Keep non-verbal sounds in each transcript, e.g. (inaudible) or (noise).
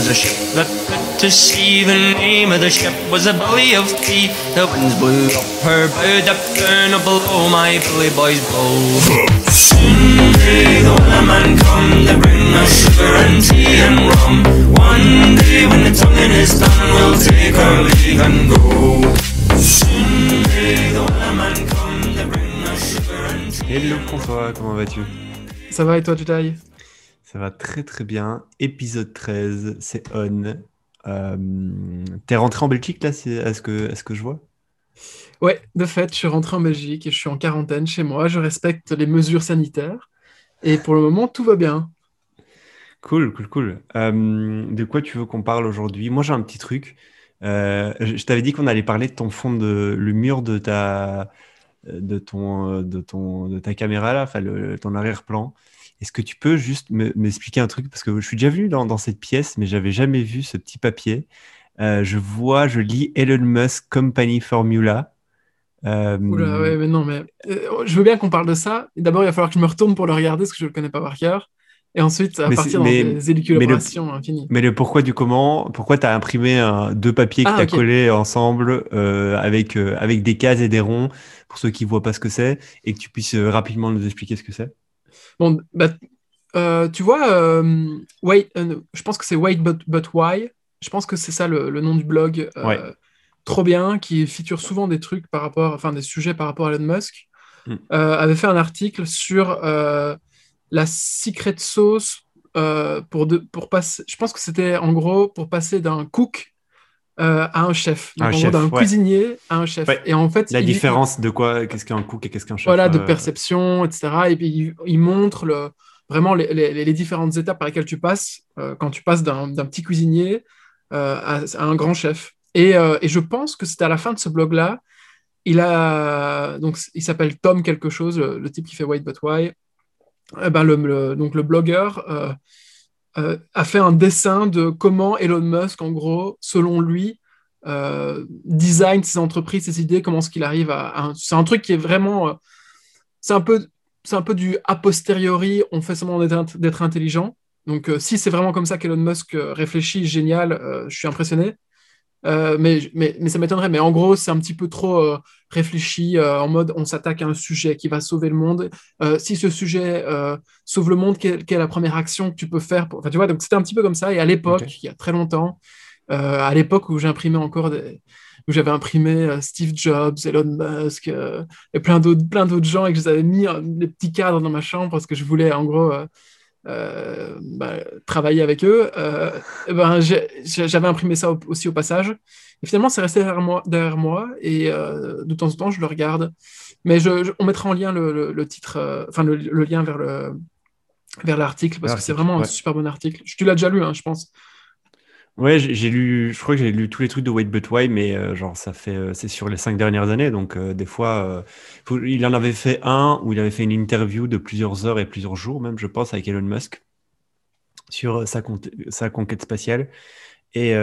was a ship that put to sea. The name of the ship was a belly of tea. The winds blew up her bow, down below my bully boys blow. Soon may the man come to bring us sugar and tea and rum. One day when the tonguing is done, we'll take our leave and go. Soon may the man come to bring us sugar and tea. Hello François, comment vas-tu? Ça va et toi, tu tailles? Ça va très très bien. Épisode 13, c'est On. Euh, T'es rentré en Belgique là, est-ce que, que je vois? Ouais, de fait, je suis rentré en Belgique et je suis en quarantaine chez moi. Je respecte les mesures sanitaires et pour le moment, tout va bien. Cool, cool, cool. Euh, de quoi tu veux qu'on parle aujourd'hui? Moi j'ai un petit truc. Euh, je je t'avais dit qu'on allait parler de ton fond de le mur de ta de ton de ton de ta caméra là, enfin le, ton arrière-plan. Est-ce que tu peux juste me- m'expliquer un truc? Parce que je suis déjà venu dans, dans cette pièce, mais j'avais jamais vu ce petit papier. Euh, je vois, je lis Elon Musk Company Formula. Euh, Oula, ouais, mais non, mais euh, je veux bien qu'on parle de ça. D'abord, il va falloir que je me retourne pour le regarder parce que je le connais pas par cœur. Et ensuite, va Mais partir dans mais- des élucubrations infinies. Mais le pourquoi du comment, pourquoi tu as imprimé un- deux papiers que Ah, tu as collés ensemble euh, avec, euh, avec des cases et des ronds, pour ceux qui ne voient pas ce que c'est, et que tu puisses rapidement nous expliquer ce que c'est? Bon, bah, euh, tu vois, euh, wait, euh, je pense que c'est Wait but, but Why. Je pense que c'est ça le, le nom du blog. Ouais. Trop bien, qui feature souvent des trucs par rapport, enfin des sujets par rapport à Elon Musk. Mm. avait fait un article sur la secret sauce pour, de, pour passer. Je pense que c'était en gros pour passer d'un cook euh, à un chef. Un chef, d'un ouais. cuisinier à un chef. Ouais. Et en fait, La il- différence de quoi, qu'est-ce qu'un cook et qu'est-ce qu'un chef voilà, de euh, perception, etc. Et puis il, il montre le, vraiment les, les- les différentes étapes par lesquelles tu passes euh, quand tu passes d'un petit cuisinier euh, à, à un grand chef. Et, et je pense que c'était à la fin de ce blog-là, il a donc il s'appelle Tom quelque chose, le, le type qui fait Wait But Why. Eh ben, le, le- donc le blogueur euh, a fait un dessin de comment Elon Musk, en gros, selon lui, euh, design ses entreprises, ses idées, comment est-ce qu'il arrive à... C'est un truc qui est vraiment... euh, c'est un peu, c'est un peu du a posteriori, on fait semblant d'être int- d'être intelligent. Donc si c'est vraiment comme ça qu'Elon Musk réfléchit, génial, je suis impressionné. Euh, mais, mais, mais ça m'étonnerait. Mais en gros, c'est un petit peu trop euh, réfléchi euh, en mode on s'attaque à un sujet qui va sauver le monde. Si ce sujet sauve le monde, quelle, quelle est la première action que tu peux faire pour... Enfin, tu vois, donc c'était un petit peu comme ça. Et à l'époque, il y a très longtemps, à l'époque où j'imprimais encore des... où j'avais imprimé Steve Jobs, Elon Musk et plein d'autres plein d'autres gens et que je les avais mis des petits cadres dans ma chambre parce que je voulais en gros euh, bah, travailler avec eux. euh, eh ben, j'avais imprimé ça au- aussi au passage. Et finalement, c'est resté derrière moi, derrière moi et euh, de temps en temps, je le regarde. Mais je, je- on mettra en lien le, le- le titre, enfin le, le lien vers le vers l'article parce que c'est vraiment un super bon article. Tu l'as déjà lu, hein, je pense. Ouais, j'ai lu, je crois que j'ai lu tous les trucs de Wait But Why, mais euh, genre ça fait, euh, c'est sur les cinq dernières années, donc euh, des fois, il en avait fait un où il avait fait une interview de plusieurs heures et plusieurs jours même, je pense, avec Elon Musk sur sa, con- sa conquête spatiale. Et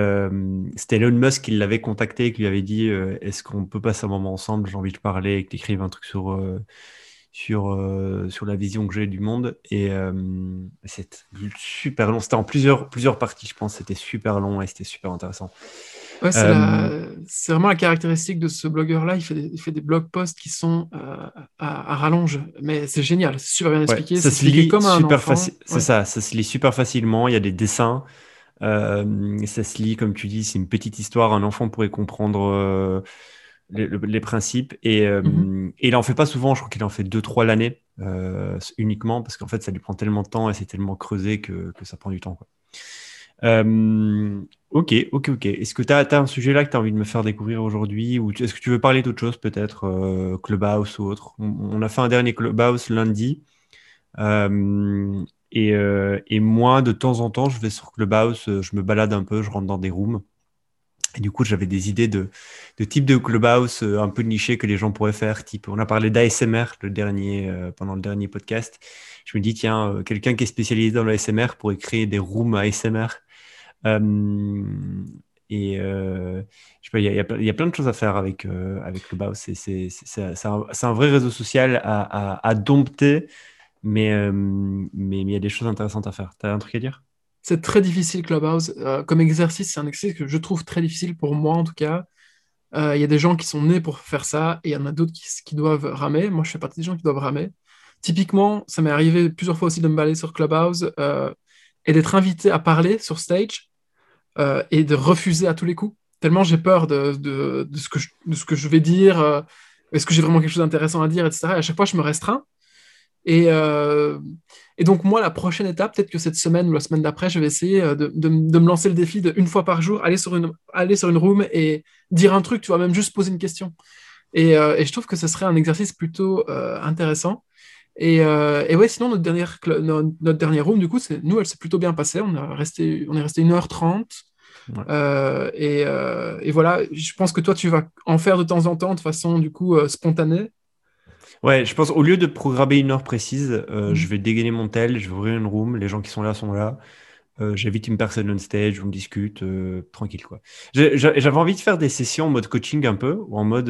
c'était Elon Musk qui l'avait contacté et qui lui avait dit Est-ce qu'on peut passer un moment ensemble? J'ai envie de parler et que tu écrives un truc sur, sur, euh, sur la vision que j'ai du monde. Et euh, c'est super long. C'était en plusieurs, plusieurs parties, je pense. C'était super long et c'était super intéressant. Ouais, c'est Euh, la- c'est vraiment la caractéristique de ce blogueur-là. Il fait des, il fait des blog posts qui sont euh, à, à rallonge, mais c'est génial, c'est super bien Ouais, expliqué. ça se lit comme un super C'est ça, ça se lit super facilement. Il y a des dessins. Euh, ça se lit, comme tu dis, c'est une petite histoire. Un enfant pourrait comprendre euh, les, le- les principes. Et, euh, Mhm. et il en fait pas souvent. Je crois qu'il en fait deux, trois l'année euh, uniquement parce qu'en fait, ça lui prend tellement de temps et c'est tellement creusé que, que ça prend du temps. quoi. Euh, ok, ok, ok. Est-ce que tu as, un sujet là que tu as envie de me faire découvrir aujourd'hui ou est-ce que tu veux parler d'autre chose peut-être, Clubhouse ou autre? On, on a fait un dernier Clubhouse lundi. Et, et moi, de temps en temps, je vais sur Clubhouse, je me balade un peu, je rentre dans des rooms. Et du coup, j'avais des idées de, de type de Clubhouse euh, un peu niché que les gens pourraient faire. Type, on a parlé d'ASMR le dernier, euh, pendant le dernier podcast. Je me dis, tiens, euh, quelqu'un qui est spécialisé dans l'ASMR pourrait créer des rooms ASMR. Et je sais pas, il y a, plein- de choses à faire avec, avec Clubhouse. C'est un, vrai réseau social à, dompter, mais mais il y a des choses intéressantes à faire. Tu as un truc à dire? C'est très difficile Clubhouse. Euh, comme exercice, c'est un exercice que je trouve très difficile pour moi en tout cas. Euh, Il y a des gens qui sont nés pour faire ça et il y en a d'autres qui, doivent ramer. Moi, je fais partie des gens qui doivent ramer. Typiquement, ça m'est arrivé plusieurs fois aussi de me balader sur Clubhouse euh, et d'être invité à parler sur stage et de refuser à tous les coups. Tellement j'ai peur de, ce que je, vais dire. est-ce que j'ai vraiment quelque chose d'intéressant à dire, etc. Et à chaque fois, je me restreins. Et, et donc, moi, la prochaine étape, peut-être que cette semaine ou la semaine d'après, je vais essayer euh, de, de, de me lancer le défi de une fois par jour, aller sur une, aller sur une room et dire un truc, tu vois, même juste poser une question. Et, euh, et je trouve que ce serait un exercice plutôt euh, intéressant. Et, euh, et ouais, sinon, notre dernière, notre dernière room, du coup, nous, elle s'est plutôt bien passée. On, a resté, on est resté 1h30. Ouais. Euh, et, euh, et voilà, je pense que toi, tu vas en faire de temps en temps de façon, du coup, euh, spontanée. Ouais, je pense au lieu de programmer une heure précise, euh, Mhm. je vais dégainer mon tel, je vais ouvrir une room, les gens qui sont là sont là. Euh, j'invite une personne on stage, on discute, euh, tranquille quoi. J'avais envie de faire des sessions en mode coaching un peu, ou en mode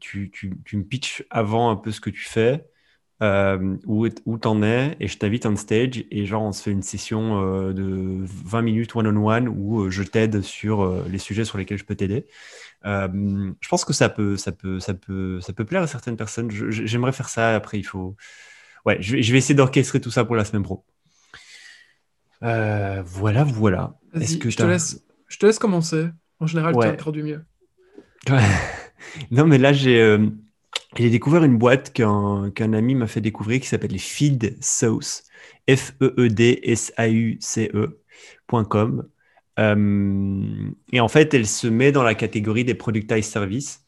tu, tu, tu me pitches avant un peu ce que tu fais, où, où t'en es, et je t'invite on stage, et genre on se fait une session de 20 minutes one-on-one où euh, je t'aide sur les sujets sur lesquels je peux t'aider. Euh, je pense que ça peut, ça peut, ça peut, ça peut plaire à certaines personnes. J'aimerais faire ça. Après, il faut. Ouais, je vais, je vais essayer d'orchestrer tout ça pour la semaine pro. Euh, voilà, voilà. Est-ce que je te laisse, je te laisse commencer. En général, tu Ouais. as introduit mieux. (laughs) Non, mais là, j'ai euh, j'ai découvert une boîte qu'un qu'un ami m'a fait découvrir qui s'appelle les Feed Sauce. F-E-E-D-S-A-U-C-E.com. Euh, et en fait, elle se met dans la catégorie des productized services.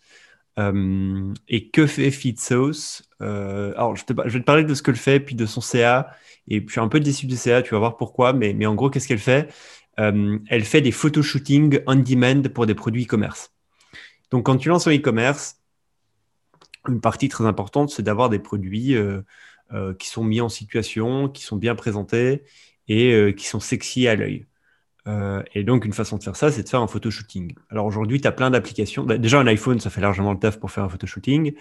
Euh, et que fait Sauce Euh, Alors, je, vais te parler de ce que le fait, puis de son CA. Et puis, je suis un peu déçu du CA, tu vas voir pourquoi. Mais, en gros, qu'est-ce qu'elle fait? Euh, Elle fait des photoshootings on demand pour des produits e-commerce. Donc, quand tu lances un e-commerce, une partie très importante, c'est d'avoir des produits qui sont mis en situation, qui sont bien présentés et qui sont sexy à l'œil. Euh, et donc, une façon de faire ça, c'est de faire un photoshooting. Alors aujourd'hui, tu as plein d'applications. Bah, Déjà, un iPhone, ça fait largement le taf pour faire un photoshooting.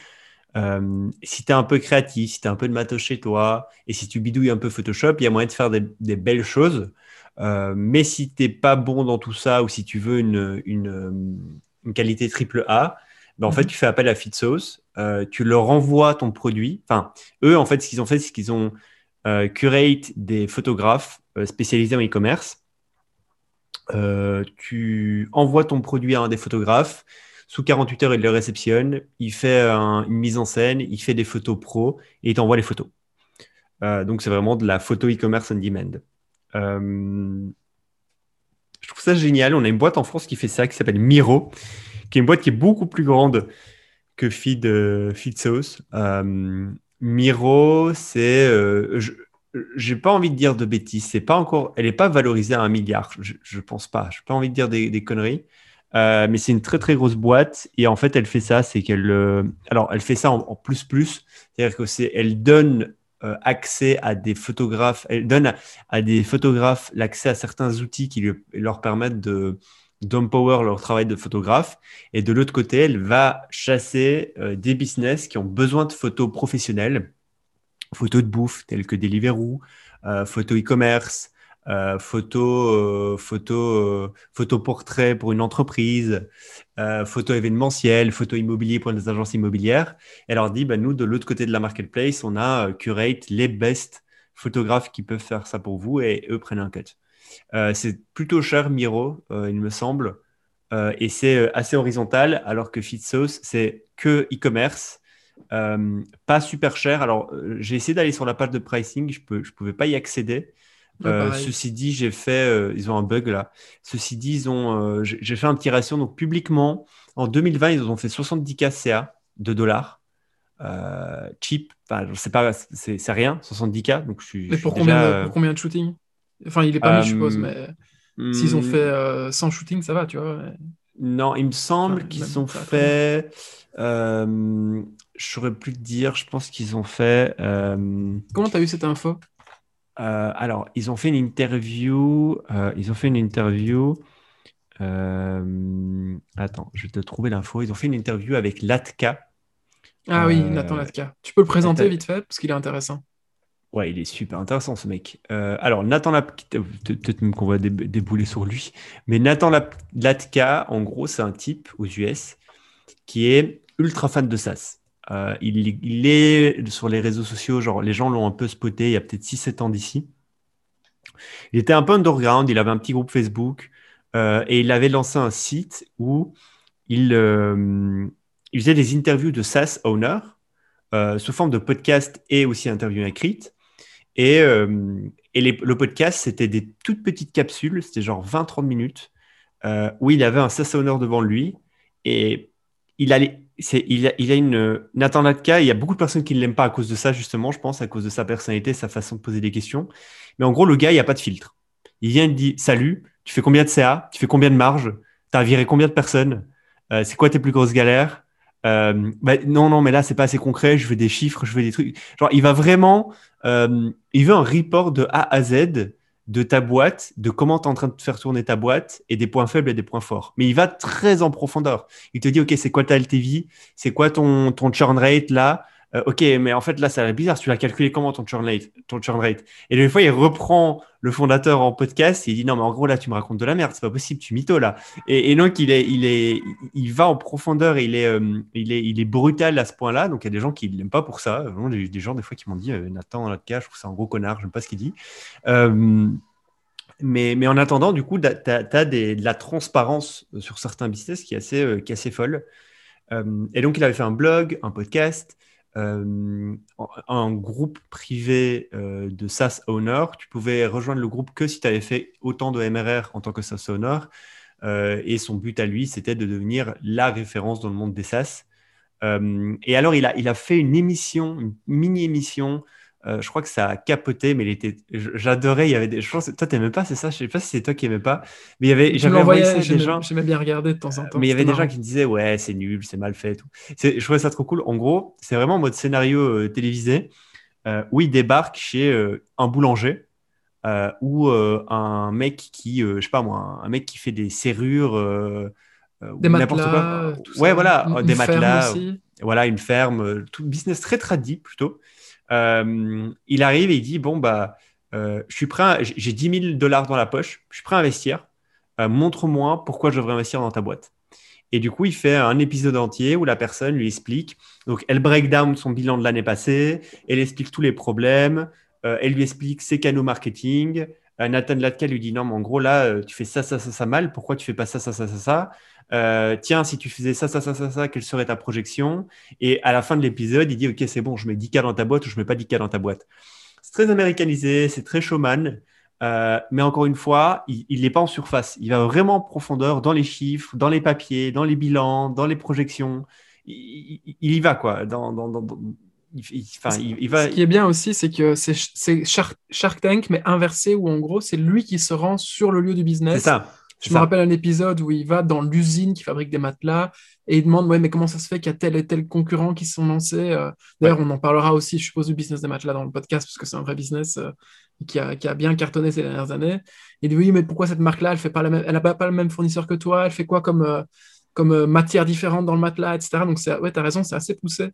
Euh, si tu es un peu créatif, si tu as un peu de matos chez toi, et si tu bidouilles un peu Photoshop, il y a moyen de faire des, des belles choses. Euh, mais si tu n'es pas bon dans tout ça, ou si tu veux une, une, une qualité triple A, ben en fait, Mhm. tu fais appel à FitSauce, euh, tu leur envoies ton produit. Enfin, eux, en fait, ce qu'ils ont fait, c'est qu'ils ont curate des photographes spécialisés en e-commerce. Euh, tu envoies ton produit à un des photographes. Sous 48 heures, il le réceptionne. Il fait un- une mise en scène, il fait des photos pro et il t'envoie les photos. Euh, donc, c'est vraiment de la photo e-commerce on demand. Euh, je trouve ça génial. On a une boîte en France qui fait ça, qui s'appelle Miro, qui est une boîte qui est beaucoup plus grande que Feed, Feed Miro, c'est. J'ai pas envie de dire de bêtises. C'est pas encore. Elle n'est pas valorisée à un milliard. Je, je pense pas. J'ai pas envie de dire des, conneries. Euh, mais c'est une très très grosse boîte et en fait elle fait ça, c'est qu'elle, euh, alors elle fait ça en, plus plus, c'est-à-dire que c'est, elle donne euh, accès à des photographes, elle donne à, des photographes l'accès à certains outils qui leur permettent de d'empower leur travail de photographe. Et de l'autre côté, elle va chasser des business qui ont besoin de photos professionnelles, photos de bouffe telles que Deliveroo, euh, photos e-commerce, euh, photos euh, photos euh, photos portraits pour une entreprise, photos événementielles, photos immobiliers pour des agences immobilières. Elle leur dit, bah, nous, de l'autre côté de la marketplace, on a curate les best photographes qui peuvent faire ça pour vous et eux prennent un cut. C'est plutôt cher, Miro, il me semble, et c'est assez horizontal, alors que FitSauce, c'est que e-commerce, euh, pas super cher. Alors, euh, j'ai essayé d'aller sur la page de pricing, je ne je pouvais pas y accéder. Ouais, Euh, pareil. ceci dit, j'ai fait, euh, ils ont un bug là. Ceci dit, ils ont, euh, j'ai fait un petit ratio. Donc, publiquement, en 2020, ils ont fait 70K CA de dollars. Euh, cheap, enfin, je sais pas, c'est rien, 70K. Donc, je suis, Mais pour combien, de, euh, pour combien de shooting Enfin, il est pas mis, je suppose, euh, mais s'ils ont hmm, fait euh, 100 shootings, ça va, tu vois. mais- Non, il me semble Enfin, qu'ils ont fait. euh, je saurais plus te dire. Je pense qu'ils ont fait. euh, Comment tu as eu cette info? Euh, alors, ils ont fait une interview. euh, ils ont fait une interview. attends, je vais te trouver l'info. Ils ont fait une interview avec Latka. Ah oui, Nathan Latka. Tu peux le présenter vite fait, parce qu'il est intéressant. Ouais, il est super intéressant ce mec. Euh, alors, Nathan Latka, peut-être même qu'on va débouler sur lui, mais Nathan Latka, en gros, c'est un type aux US qui est ultra fan de SaaS. Euh, il, est sur les réseaux sociaux, genre les gens l'ont un peu spoté il y a peut-être 6-7 ans d'ici. Il était un peu underground, il avait un petit groupe Facebook euh, et il avait lancé un site où il, il faisait des interviews de SaaS owners sous forme de podcast et aussi interviews écrites. Et, euh, et le podcast, c'était des toutes petites capsules, c'était genre 20-30 minutes, euh, où il avait un honneur devant lui. Et il, allait, il, a, il a une. Nathan Latka, il y a beaucoup de personnes qui ne l'aiment pas à cause de ça, justement, je pense, à cause de sa personnalité, sa façon de poser des questions. Mais en gros, le gars, il n'y a pas de filtre. Il vient et dit Salut, tu fais combien de CA Tu fais combien de marge? Tu as viré combien de personnes? Euh, C'est quoi tes plus grosses galères? Euh, bah, non, non, mais là, c'est pas assez concret. Je veux des chiffres, je veux des trucs. Genre, il va vraiment, euh, il veut un report de A à Z de ta boîte, de comment tu es en train de faire tourner ta boîte et des points faibles et des points forts. Mais il va très en profondeur. Il te dit, OK, c'est quoi ta LTV C'est quoi ton, ton churn rate là? Euh, ok, mais en fait là, ça a bizarre. Tu l'as calculé comment ton churn rate, ton churn rate? Et des fois, il reprend le fondateur en podcast et il dit non, mais en gros là, tu me racontes de la merde, c'est pas possible, tu mytho là. Et, donc il est, il est, il va en profondeur, il est, euh, il est, il est brutal à ce point-là. Donc il y a des gens qui l'aiment pas pour ça. Vraiment, des, des gens des fois qui m'ont dit euh, Nathan, cas, je trouve c'est un gros connard, je sais pas ce qu'il dit. mais, mais, en attendant, du coup, tu as, de la transparence sur certains business qui est assez, qui est assez folle. et donc, il avait fait un blog, un podcast, euh, un groupe privé euh, de SaaS owner. Tu pouvais rejoindre le groupe que si tu avais fait autant de MRR en tant que SaaS owner. Euh, et son but à lui, c'était de devenir la référence dans le monde des SaaS. et alors, il a, il a fait une émission, une mini-émission euh, je crois que ça a capoté, mais il était. J'adorais. Il y avait des. Je pense. Toi, t'aimais pas, c'est ça? Je sais pas si c'est toi qui aimais pas. Mais il y avait. J'avais envoyé des gens. J'aimais bien regarder de temps en temps. Mais il y avait des gens qui me disaient ouais, c'est nul, c'est mal fait. Tout. Je trouvais ça trop cool. En gros, c'est vraiment en mode scénario euh, télévisé euh, où il débarque chez un boulanger. ou un mec qui, je sais pas moi, un mec qui fait des serrures, des matelas, ouais, voilà, des matelas, voilà, une ferme, tout business très tradit plutôt. Euh, il arrive et il dit Bon, bah, euh, je suis prêt, j'ai 10 000 dollars dans la poche, je suis prêt à investir. Euh, montre-moi pourquoi je devrais investir dans ta boîte. Et du coup, il fait un épisode entier où la personne lui explique. Donc, elle break down son bilan de l'année passée, elle explique tous les problèmes, elle lui explique ses canaux marketing. Nathan Latka lui dit non, mais en gros, là, tu fais ça, ça, ça, ça mal, pourquoi tu fais pas ça, ça, ça, ça, ça? Euh, tiens, si tu faisais ça, ça, ça, ça, ça, quelle serait ta projection? Et à la fin de l'épisode, il dit, OK, c'est bon, je mets 10K dans ta boîte ou je mets pas 10K dans ta boîte. C'est très américanisé, c'est très showman. Euh, mais encore une fois, il n'est pas en surface. Il va vraiment en profondeur dans les chiffres, dans les papiers, dans les bilans, dans les projections. Il, y va, quoi. Dans, il, va... Ce qui est bien aussi, c'est que c'est Shark, Tank, mais inversé, où en gros, c'est lui qui se rend sur le lieu du business. C'est ça. Je me rappelle un épisode où il va dans l'usine qui fabrique des matelas et il demande ouais mais comment ça se fait qu'il y a tel et tel concurrent qui se sont lancés. Euh. D'ailleurs, on en parlera aussi, je suppose, du business des matelas dans le podcast parce que c'est un vrai business euh, qui, a, qui, a, bien cartonné ces dernières années. Il dit oui, mais pourquoi cette marque-là, elle fait pas la même, elle n'a pas, le même fournisseur que toi, elle fait quoi comme, euh, comme matière différente dans le matelas, etc. Donc ouais, as raison, c'est assez poussé.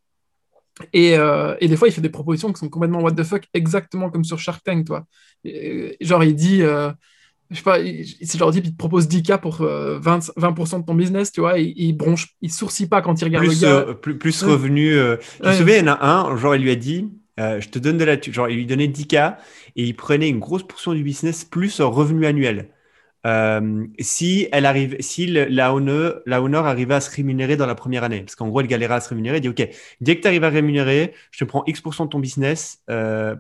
Et, et, des fois, il fait des propositions qui sont complètement what the fuck, exactement comme sur Shark Tank, toi. genre, il dit je sais pas, si leur dit, il te propose 10K pour 20, euh, 20% de ton business, tu vois, il, il bronche, il sourcille pas quand il regarde plus, le gars. Euh, plus, plus revenu. Euh, tu te souviens, il y en a un, genre, il lui a dit, je te donne de la, genre, il lui donnait 10K et il prenait une grosse portion du business plus revenu annuel. si elle arrive, si la owner, la arrivait à se rémunérer dans la première année, parce qu'en gros, elle galérait à se rémunérer, il dit, OK, dès que tu arrives à rémunérer, je te prends X% de ton business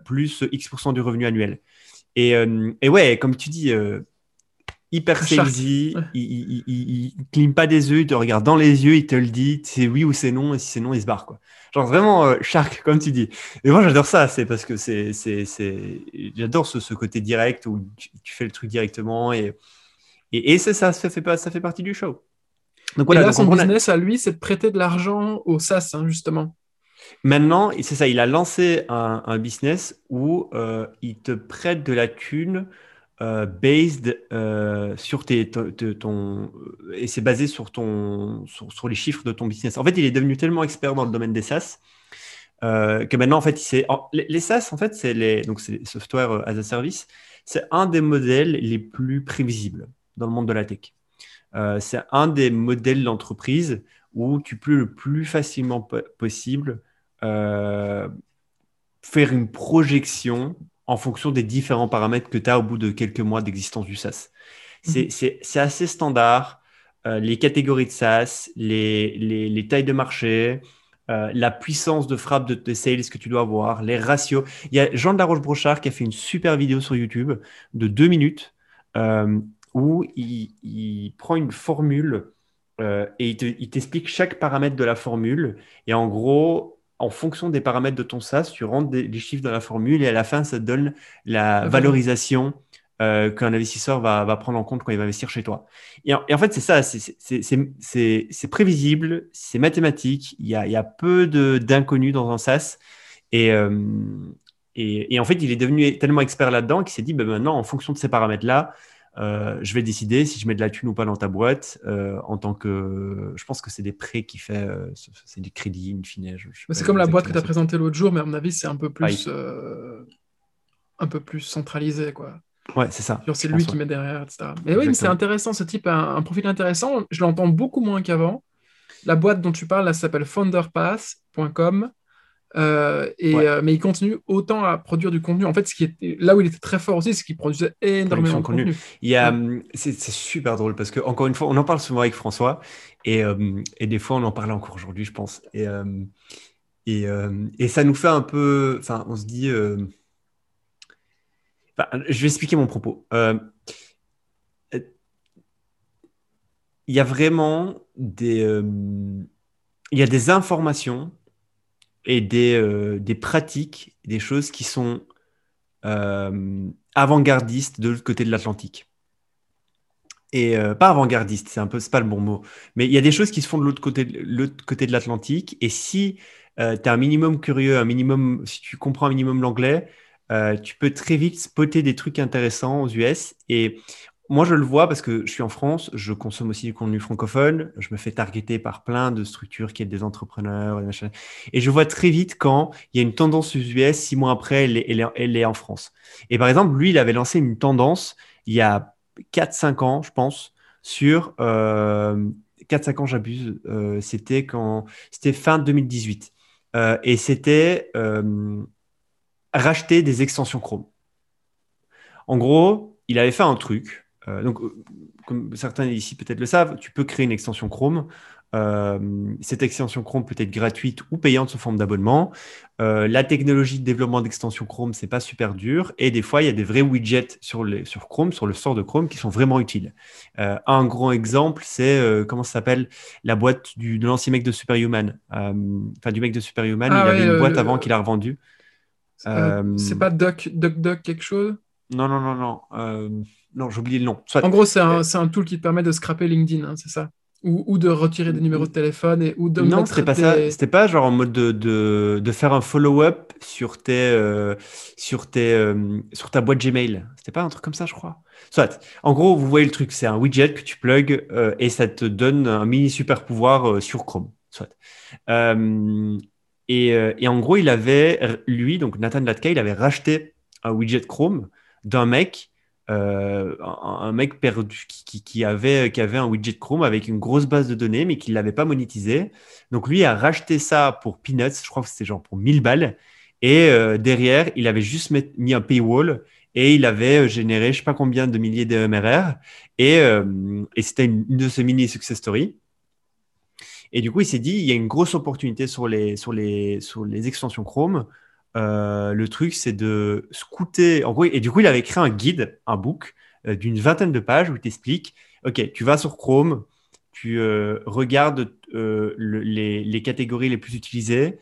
plus X% du revenu annuel. Et, euh, et, ouais, comme tu dis, euh, hyper salesy, il, il, cligne pas des yeux, il te regarde dans les yeux, il te le dit, c'est oui ou c'est non, et si c'est non, il se barre. Quoi. Genre vraiment euh, shark, comme tu dis. Et moi, j'adore ça, c'est parce que c'est, c'est, c'est... j'adore ce, ce, côté direct où tu, fais le truc directement et, et, et ça, ça, fait, pas, ça fait partie du show. Donc voilà, et là, son business à lui, c'est de prêter de l'argent au SaaS, hein, justement. Maintenant, c'est ça, il a lancé un, business où euh, il te prête de la thune euh, based euh, sur tes, et c'est basé sur, ton, sur, les chiffres de ton business. En fait, il est devenu tellement expert dans le domaine des SaaS que maintenant, en fait, c'est les, les SaaS, en fait, c'est les donc c'est software as a service, c'est un des modèles les plus prévisibles dans le monde de la tech. C'est un des modèles d'entreprise où tu peux le plus facilement possible faire une projection en fonction des différents paramètres que tu as au bout de quelques mois d'existence du SaaS. C'est mhm. assez standard. les catégories de SaaS, les, les, les tailles de marché, euh, la puissance de frappe de tes sales que tu dois avoir, les ratios. Il y a Jean de la Roche-Brochard qui a fait une super vidéo sur YouTube de deux minutes euh, où il, prend une formule euh, et il t'explique chaque paramètre de la formule. Et en gros, en fonction des paramètres de ton SaaS, tu rentres des, les chiffres dans la formule et à la fin, ça te donne la valorisation euh, qu'un investisseur va, va, prendre en compte quand il va investir chez toi. Et en, fait, c'est ça, c'est prévisible, c'est mathématique, il y a, il y a peu d'inconnus dans un SaaS. Et, euh, et, et, en fait, il est devenu tellement expert là-dedans qu'il s'est dit, ben maintenant, en fonction de ces paramètres-là, euh, je vais décider si je mets de la thune ou pas dans ta boîte en tant que. Je pense que c'est des prêts qui fait. c'est du crédit, in fine. C'est comme la boîte que tu as présentée l'autre jour, mais à mon avis, c'est un peu plus. un peu plus centralisé, quoi. Ouais, c'est ça. C'est lui qui met derrière, etc. Mais oui, c'est intéressant, ce type a un, profil intéressant. Je l'entends beaucoup moins qu'avant. La boîte dont tu parles, là, s'appelle founderpass.com. Euh, et, euh, mais il continue autant à produire du contenu. En fait, ce qui était, là où il était très fort aussi, c'est qu'il produisait énormément de contenu. Il y a, hum, c'est, super drôle parce que encore une fois, on en parle souvent avec François et, hum, et des fois, on en parlait encore aujourd'hui, je pense. Et, hum, et, et, ça nous fait un peu, enfin, on se dit je vais expliquer mon propos. Euh, il y a vraiment des, il y a des informations et des, euh, des pratiques, des choses qui sont avant-gardistes de l'autre côté de l'Atlantique. Et pas avant-gardiste, c'est un peu, pas le bon mot, mais il y a des choses qui se font de l'autre côté, de l'Atlantique. Et si tu es un minimum curieux, un minimum, si tu comprends un minimum l'anglais, euh, tu peux très vite spotter des trucs intéressants aux US. Et moi, je le vois parce que je suis en France, je consomme aussi du contenu francophone, je me fais targeter par plein de structures qui aident des entrepreneurs. Et, je vois très vite quand il y a une tendance aux US, six mois après, elle est, elle est, en France. Et par exemple, lui, il avait lancé une tendance il y a 4-5 ans, je pense, sur... Euh, 4-5 ans, j'abuse, euh, c'était quand c'était fin 2018. Euh, et c'était euh, racheter des extensions Chrome. En gros, il avait fait un truc. Euh, donc, euh, comme certains ici peut-être le savent, tu peux créer une extension Chrome. Euh, cette extension Chrome peut être gratuite ou payante sous forme d'abonnement. la technologie de développement d'extension Chrome, c'est pas super dur. Et des fois, il y a des vrais widgets sur, les, sur Chrome, sur le store de Chrome, qui sont vraiment utiles. un grand exemple, c'est comment ça s'appelle? La boîte du, de l'ancien mec de Superhuman. Enfin, du mec de Superhuman, ah il avait une boîte avant qu'il a revendue. C'est pas Duck, Duck Duck quelque chose? Non, non, non, non. Euh, non, j'ai oublié le nom. En gros, c'est un, un, tool qui te permet de scraper LinkedIn, hein, c'est ça ou, ou, de retirer des numéros de téléphone et, ou de Non, c'était pas ça. C'était pas genre en mode de, de, de faire un follow-up sur, tes, euh, sur, tes, sur ta boîte Gmail. C'était pas un truc comme ça, je crois. Soit. En gros, vous voyez le truc, c'est un widget que tu plugs et ça te donne un mini super pouvoir sur Chrome. Soit. Euh, et, en gros, il avait, lui, donc Nathan Latka, il avait racheté un widget Chrome d'un mec, euh, un, mec perdu qui, avait, qui avait un widget Chrome avec une grosse base de données, mais qui ne l'avait pas monétisé. Donc lui a racheté ça pour peanuts, je crois que c'était genre pour 1000 balles. Et euh, derrière, il avait juste mis un paywall et il avait généré je ne sais pas combien de milliers de MRR. Et, et c'était une, une, de ses mini success stories. Et du coup, il s'est dit, il y a une grosse opportunité sur les, sur les, sur les extensions Chrome. Euh, le truc, c'est de scouter. Et du coup, il avait créé un guide, un book euh, d'une vingtaine de pages où il t'explique OK, tu vas sur Chrome, tu euh, regardes les, les, catégories les plus utilisées,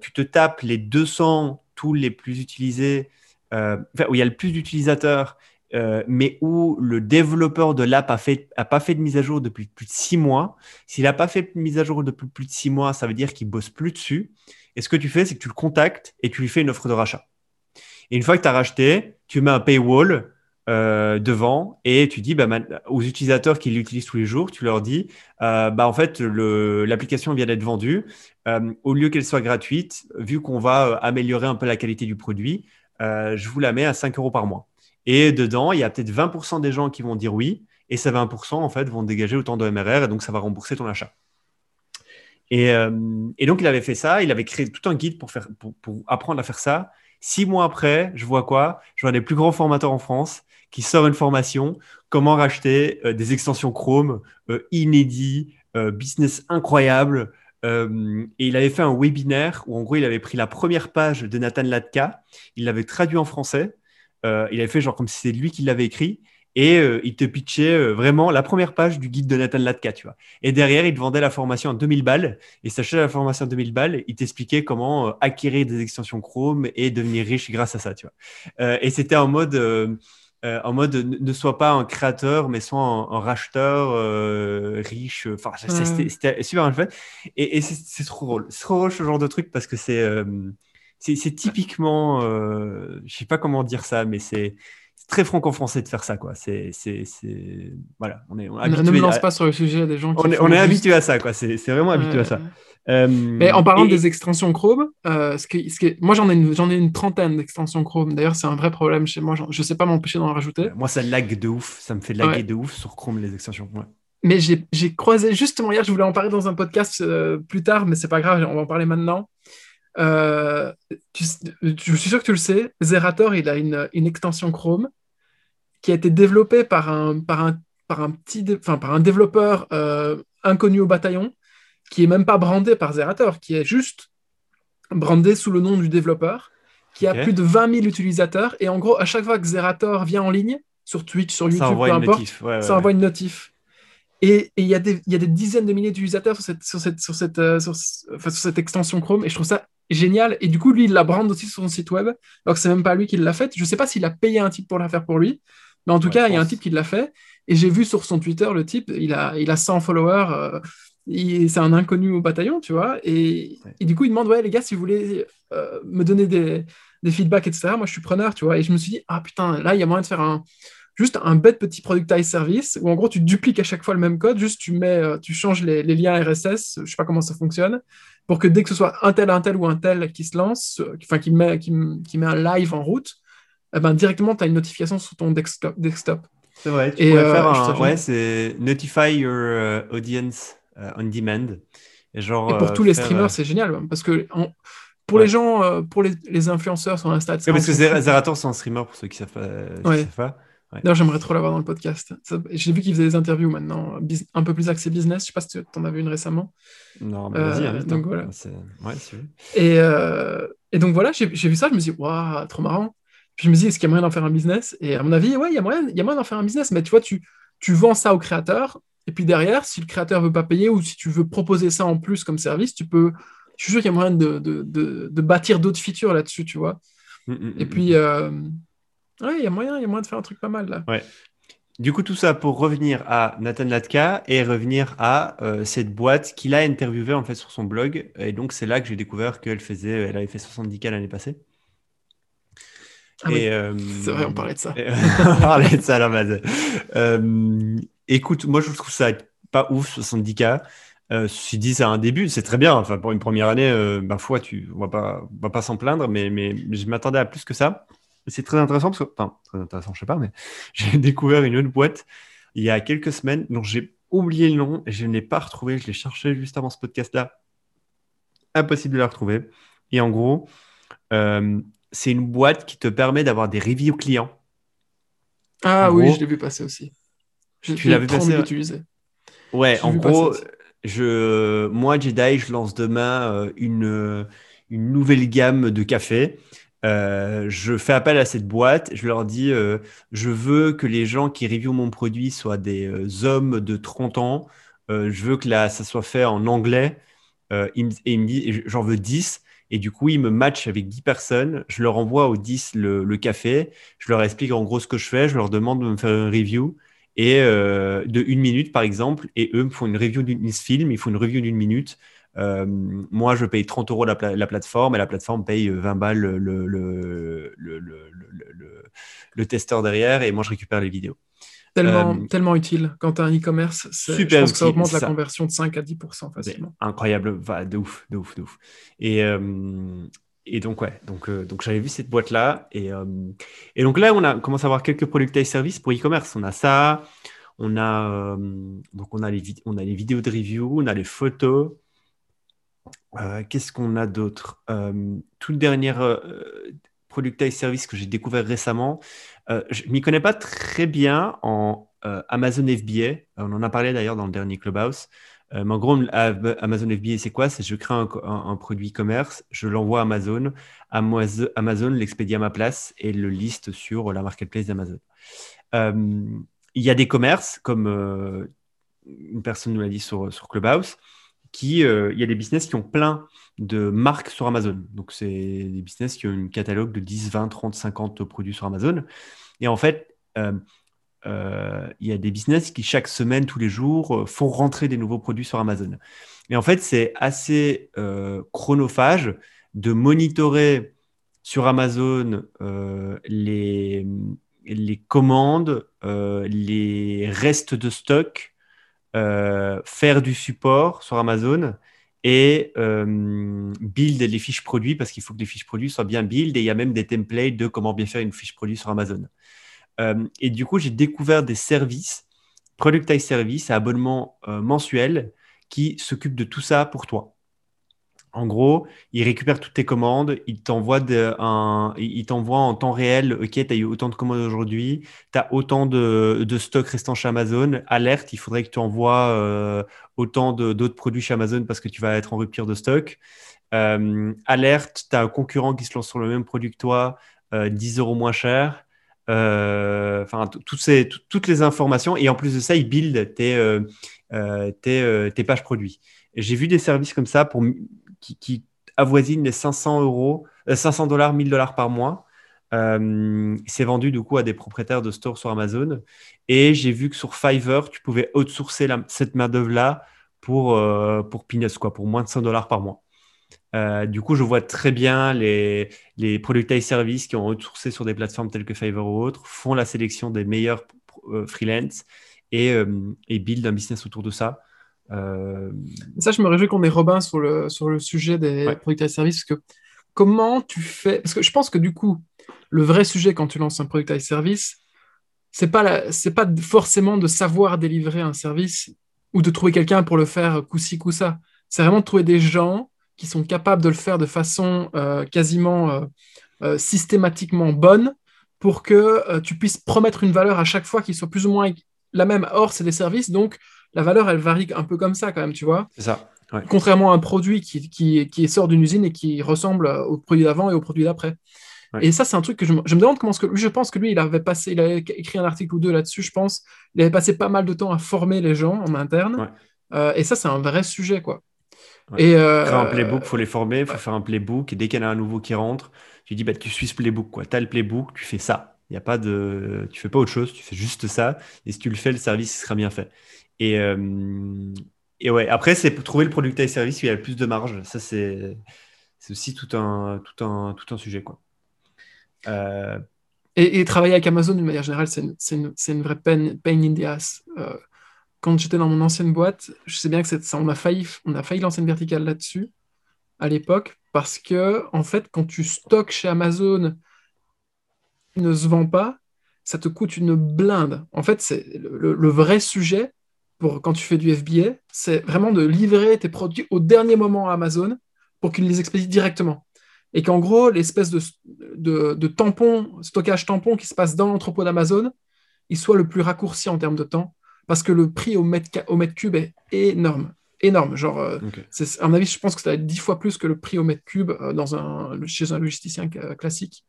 tu te tapes les 200 tools les plus utilisés, où il y a le plus d'utilisateurs euh, mais où le développeur de l'app a, pas fait de mise à jour depuis plus de six mois. S'il n'a pas fait de mise à jour depuis plus de six mois, ça veut dire qu'il bosse plus dessus. Et ce que tu fais, c'est que tu le contactes et tu lui fais une offre de rachat. Et une fois que tu as racheté, tu mets un paywall euh, devant et tu dis bah, aux utilisateurs qui l'utilisent tous les jours, tu leur dis euh, bah, en fait, l'application vient d'être vendue. Au lieu qu'elle soit gratuite, vu qu'on va améliorer un peu la qualité du produit, je vous la mets à 5 euros par mois. Et dedans, il y a peut-être 20% des gens qui vont dire oui, et ces 20% en fait vont dégager autant de MRR, et donc ça va rembourser ton achat. Et, donc, il avait fait ça, il avait créé tout un guide pour, faire, pour apprendre à faire ça. Six mois après, je vois quoi? Je vois les plus grands formateurs en France qui sort une formation comment racheter euh, des extensions Chrome euh, inédits, euh, business incroyable. et il avait fait un webinaire où en gros il avait pris la première page de Nathan Latka, il l'avait traduit en français, il avait fait genre comme si c'était lui qui l'avait écrit et il te pitchait vraiment la première page du guide de Nathan Latka, tu vois. Et derrière, il te vendait la formation en 2000 balles. Et s'achetait la formation en 2000 balles, il t'expliquait comment acquérir des extensions Chrome et devenir riche grâce à ça, tu vois. et c'était en mode, euh, en mode ne sois pas un créateur, mais sois un, racheteur euh, riche. Enfin, c'était super bien fait. Et, c'est trop drôle. C'est trop drôle ce genre de truc parce que c'est euh, c'est typiquement, je sais pas comment dire ça, mais c'est très franco-français de faire ça, quoi. C'est, voilà, on est, ne me lance pas sur le sujet des gens qui. On est, on est habitué à ça, quoi. C'est vraiment habitué à ça. Euh, Mais en parlant des extensions Chrome, euh, ce qui, ce moi j'en ai, une, ai une trentaine d'extensions Chrome. D'ailleurs, c'est un vrai problème chez moi. Je ne sais pas m'empêcher d'en rajouter. Moi, ça lag de ouf. Ça me fait laguer de ouf sur Chrome les extensions. Mais j'ai croisé justement hier, je voulais en parler dans un podcast euh, plus tard, mais c'est pas grave, on va en parler maintenant. Je suis sûr que tu le sais, Zerator, il a une, une, extension Chrome qui a été développée par un, par un, par un, petit, enfin, par un développeur inconnu au bataillon qui est même pas brandé par Zerator, qui est juste brandé sous le nom du développeur, qui a plus de 20 000 utilisateurs. Et en gros, à chaque fois que Zerator vient en ligne, sur Twitch, sur YouTube, peu importe, ça envoie une notif. Et il y, a des dizaines de milliers d'utilisateurs sur cette, sur, cette, sur, cette, euh, sur, cette extension Chrome, et je trouve ça génial. Et du coup, lui, il la brande aussi sur son site web, alors que c'est même pas lui qui l'a fait. Je sais pas s'il a payé un type pour la faire pour lui, mais en tout cas, il y a un type qui l'a fait. Et j'ai vu sur son Twitter, le type, il a, il a 100 followers. Euh, c'est un inconnu au bataillon, tu vois. Et, du coup, il demande, ouais, les gars, si vous voulez euh, me donner des, des, feedbacks, etc., moi, je suis preneur, tu vois. Et je me suis dit, ah putain, là, il y a moyen de faire un, juste un bête petit productize service où, en gros, tu dupliques à chaque fois le même code, juste tu mets, euh, tu changes les, liens RSS, je sais pas comment ça fonctionne, pour que dès que ce soit un tel, un tel ou un tel qui se lance, euh, enfin, qui met, qui, met un live en route, eh ben, directement, tu as une notification sur ton desktop. desktop. C'est vrai, tu pourrais faire un... Ouais, c'est Notify Your Audience. Euh, on demand. Et, genre, et pour tous les euh, streamers, c'est génial, parce que pour les gens, euh, pour les, influenceurs sur Insta, parce que Zerator, c'est un streamer pour ceux qui ne savent, pas. D'ailleurs, j'aimerais trop l'avoir dans le podcast. J'ai vu qu'il faisait des interviews maintenant, un peu plus axé business. Je sais pas si tu en as vu une récemment. Non, mais vas-y, hein. Donc voilà. Ouais, et, et, donc voilà, j'ai vu ça, je me suis dit, waouh, trop marrant. Puis je me dis, est-ce qu'il y a moyen d'en faire un business? Et à mon avis, ouais, il y a moyen, il y a moyen d'en faire un business. Mais tu vois, tu, tu vends ça au créateur et puis derrière, si le créateur veut pas payer ou si tu veux proposer ça en plus comme service, tu peux. Je suis sûr qu'il y a moyen de, de, de, bâtir d'autres features là-dessus, tu vois. Mm, mm, et mm, puis, euh, ouais, il y a moyen, il y a moyen de faire un truc pas mal là. Ouais. Du coup, tout ça pour revenir à Nathan Latka et revenir à euh, cette boîte qu'il a interviewée en fait sur son blog. Et donc, c'est là que j'ai découvert qu'elle faisait, elle avait fait 70K l'année passée. Ah oui. Euh, c'est vrai, on parlait de ça. (laughs) on parlait de ça à la base. Écoute, moi je trouve ça pas ouf, 70K. Euh, ceci dit, c'est un début, c'est très bien. Enfin, pour une première année, euh, foi, tu, on va pas, va pas s'en plaindre, mais, mais, je m'attendais à plus que ça. C'est très intéressant parce que, enfin, très intéressant, je sais pas, mais (laughs) j'ai découvert une autre boîte il y a quelques semaines dont j'ai oublié le nom et je ne l'ai pas retrouvé. Je l'ai cherché juste avant ce podcast-là. Impossible de la retrouver. Et en gros, euh, c'est une boîte qui te permet d'avoir des reviews clients. Ah oui, je l'ai vu passer aussi. Je, tu l'avais passé Ouais, en gros, je, moi, Jedi, je lance demain euh, une, une nouvelle gamme de café. Euh, je fais appel à cette boîte, je leur dis euh, je veux que les gens qui reviewent mon produit soient des hommes de 30 ans, je veux que ça soit fait en anglais, et il me dit j'en veux 10. Et du coup, ils me matchent avec 10 personnes. Je leur envoie aux 10 le, café. Je leur explique en gros ce que je fais. Je leur demande de me faire une review et euh, de une minute par exemple, et eux me font une review d'une film, ils font une review d'une minute. Euh, moi, je paye 30 euros la, plateforme et la plateforme paye 20 balles le, le, le, le testeur derrière et moi je récupère les vidéos. Tellement, Euh, tellement utile quand tu as un e-commerce. Je pense que ça augmente la conversion de 5 à 10% C'est facilement. incroyable, va, de ouf, de ouf, de ouf. Et, euh, et donc, ouais, donc, euh, donc j'avais vu cette boîte-là. Et, euh, et donc là, on a commencé à avoir quelques products et services pour e-commerce. On a ça, on a, euh, donc on a, les on a les vidéos de review, on a les photos. Euh, Qu'est-ce qu'on a d'autre? Euh, Tout le dernier euh, product et service que j'ai découvert récemment, euh, je m'y connais pas très bien en Amazon FBA. On en a parlé d'ailleurs dans le dernier Clubhouse. Mais en gros, Am- Amazon FBA, c'est quoi? C'est je crée un, un- un produit e-commerce, je l'envoie à Amazon, Amaz- Amazon l'expédie à ma place et le liste sur la marketplace d'Amazon. Il y a des commerces, comme une personne nous l'a dit sur, sur Clubhouse, euh, il y a des business qui ont plein de marques sur Amazon. Donc, c'est des business qui ont un catalogue de 10, 20, 30, 50 produits sur Amazon. Et en fait, euh, euh, il y a des business qui, chaque semaine, tous les jours, font rentrer des nouveaux produits sur Amazon. Et en fait, c'est assez chronophage de monitorer sur Amazon les, commandes, les restes de stock, faire du support sur Amazon et euh, build les fiches produits parce qu'il faut que les fiches produits soient bien build et il y a même des templates de comment bien faire une fiche produit sur Amazon. Euh, et du coup, j'ai découvert des services, productize service à abonnement euh, mensuel qui s'occupent de tout ça pour toi. En gros, il récupère toutes tes commandes, il t'envoie en temps réel, ok, tu as eu autant de commandes aujourd'hui, tu as autant de, de stock restant chez Amazon, alerte, il faudrait que tu envoies euh, autant d'autres produits chez Amazon parce que tu vas être en rupture de stock. Euh, alerte, tu as un concurrent qui se lance sur le même produit que toi, euh, 10 euros moins cher. Euh, Enfin, toutes les informations. Et en plus de ça, il build tes, euh, euh, euh, pages produits. J'ai vu des services comme ça pour, qui, avoisinent les 500 euros, euh, 500 dollars, 1000 dollars par mois. Euh, c'est vendu du coup à des propriétaires de stores sur Amazon. Et j'ai vu que sur Fiverr, tu pouvais outsourcer cette main-d'œuvre-là pour, euh, pour quoi, pour moins de 100 dollars par mois. Euh, du coup, je vois très bien les, les productize services qui ont outsourcé sur des plateformes telles que Fiverr ou autres, font la sélection des meilleurs euh, freelance et, euh, et build un business autour de ça. Euh, ça, je me réjouis qu'on ait Robin sur le, sur le sujet des Ouais. products et services. Parce que comment tu fais. Parce que je pense que du coup, le vrai sujet quand tu lances un product et service, c'est pas, la- c'est pas forcément de savoir délivrer un service ou de trouver quelqu'un pour le faire coup-ci, coup-ça. C'est vraiment de trouver des gens qui sont capables de le faire de façon euh, quasiment euh, euh, systématiquement bonne pour que tu puisses promettre une valeur à chaque fois qui soit plus ou moins la même. Or, c'est des services, donc la valeur, elle varie un peu comme ça quand même, tu vois. c'est ça. Ouais. Contrairement à un produit qui, qui, qui sort d'une usine et qui ressemble au produit d'avant et au produit d'après. Ouais. Et ça, c'est un truc que je me, je me demande comment. ce que, lui, je pense que lui, il avait passé, il avait écrit un article ou deux là-dessus, je pense. Il avait passé pas mal de temps à former les gens en interne. Ouais. Euh, et ça, c'est un vrai sujet, quoi. Ouais. Et euh, Créer un playbook, il faut les former, il faut faire un playbook. Et dès qu'il y en a un nouveau qui rentre, tu dis, bah, tu suis ce playbook. Tu as le playbook, tu fais ça. Il y a pas de... Tu fais pas autre chose, tu fais juste ça. Et si tu le fais, le service sera bien fait. Et, euh, et ouais, après, c'est trouver le producteur et service où il y a le plus de marge. Ça, c'est aussi tout un, tout, un, tout un sujet. Quoi. Euh, Et, et travailler avec Amazon d'une manière générale, c'est une, une, une vraie peine, pain in the ass. Euh, quand j'étais dans mon ancienne boîte, je sais bien que ça, on a failli, on a failli lancer une verticale là-dessus à l'époque parce que en fait, quand tu stockes chez Amazon, il ne se vend pas, ça te coûte une blinde. En fait, c'est le vrai sujet pour quand tu fais du FBA, c'est vraiment de livrer tes produits au dernier moment à Amazon pour qu'ils les expédient directement. Et qu'en gros, l'espèce de, de, de tampon, stockage tampon qui se passe dans l'entrepôt d'Amazon, il soit le plus raccourci en termes de temps, parce que le prix au mètre, ca- au mètre cube est énorme. Énorme. Genre, euh, c'est, à mon avis, je pense que ça va être dix fois plus que le prix au mètre cube euh, dans un, chez un logisticien classique.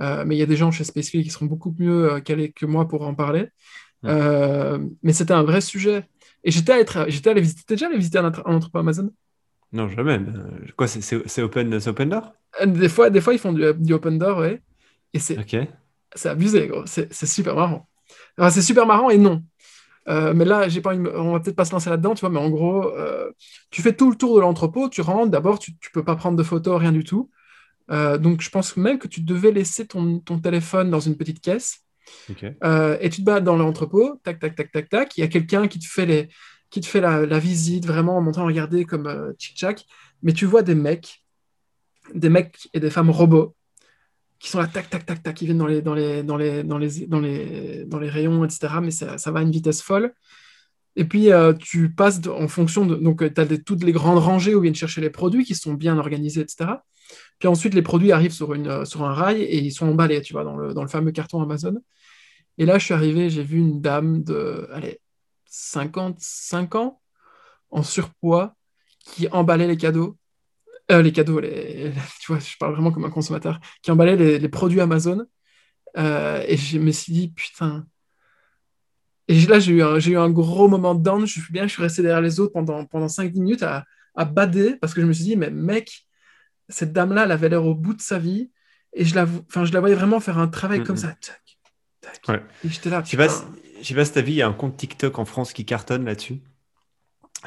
Euh, mais il y a des gens chez Spacefil qui seront beaucoup mieux calés que moi pour en parler. Euh, mais c'était un vrai sujet. Et j'étais tra- j'étais allé visiter, t'es déjà allé visiter un, entre- un entrepôt Amazon? Non, jamais. mais, euh, Quoi, c'est- open, c'est open door? Euh, Des fois, des fois, ils font du, du open door, ouais. Et c'est, Ok. c'est abusé, gros. C'est, super marrant. Enfin, c'est super marrant et non. Euh, mais là, j'ai pas on va peut-être pas se lancer là-dedans, tu vois, mais en gros, euh, tu fais tout le tour de l'entrepôt, tu rentres, d'abord, tu, tu peux pas prendre de photos, rien du tout. Euh, donc, je pense même que tu devais laisser ton, ton téléphone dans une petite caisse Euh, et tu te balades dans l'entrepôt, tac, tac, tac, tac, tac. Il y a quelqu'un qui te fait, les, qui te fait la, visite, vraiment en montrant, regarder comme euh, tchic-tchac. Mais tu vois des mecs, des mecs et des femmes robots qui sont là, tac, tac, tac, tac, qui viennent dans les, dans les, dans les, dans les, dans les, dans les rayons, etc. Mais ça, va à une vitesse folle. Et puis, euh, tu passes en fonction de. Donc, tu as toutes les grandes rangées où viennent chercher les produits qui sont bien organisés, etc. Puis ensuite, les produits arrivent sur, une, euh, sur un rail et ils sont emballés, tu vois, dans le, dans le fameux carton Amazon. Et là, je suis arrivé, j'ai vu une dame de, allez, 55 ans, en surpoids, qui emballait les cadeaux. Euh, les cadeaux, (laughs) tu vois, je parle vraiment comme un consommateur, qui emballait les, produits Amazon. Euh, et je me suis dit, putain. Et là, j'ai eu, un, eu un gros moment de down. Je suis bien, je suis resté derrière les autres pendant, pendant 5 minutes à, à bader parce que je me suis dit, mais mec, cette dame-là, elle avait l'air au bout de sa vie. Et je la, enfin, je la voyais vraiment faire un travail comme ça. Tac, tac. Ouais. Et j'étais là. Je sais pas, si- je sais pas si t'as vu, il y a un compte TikTok en France qui cartonne là-dessus.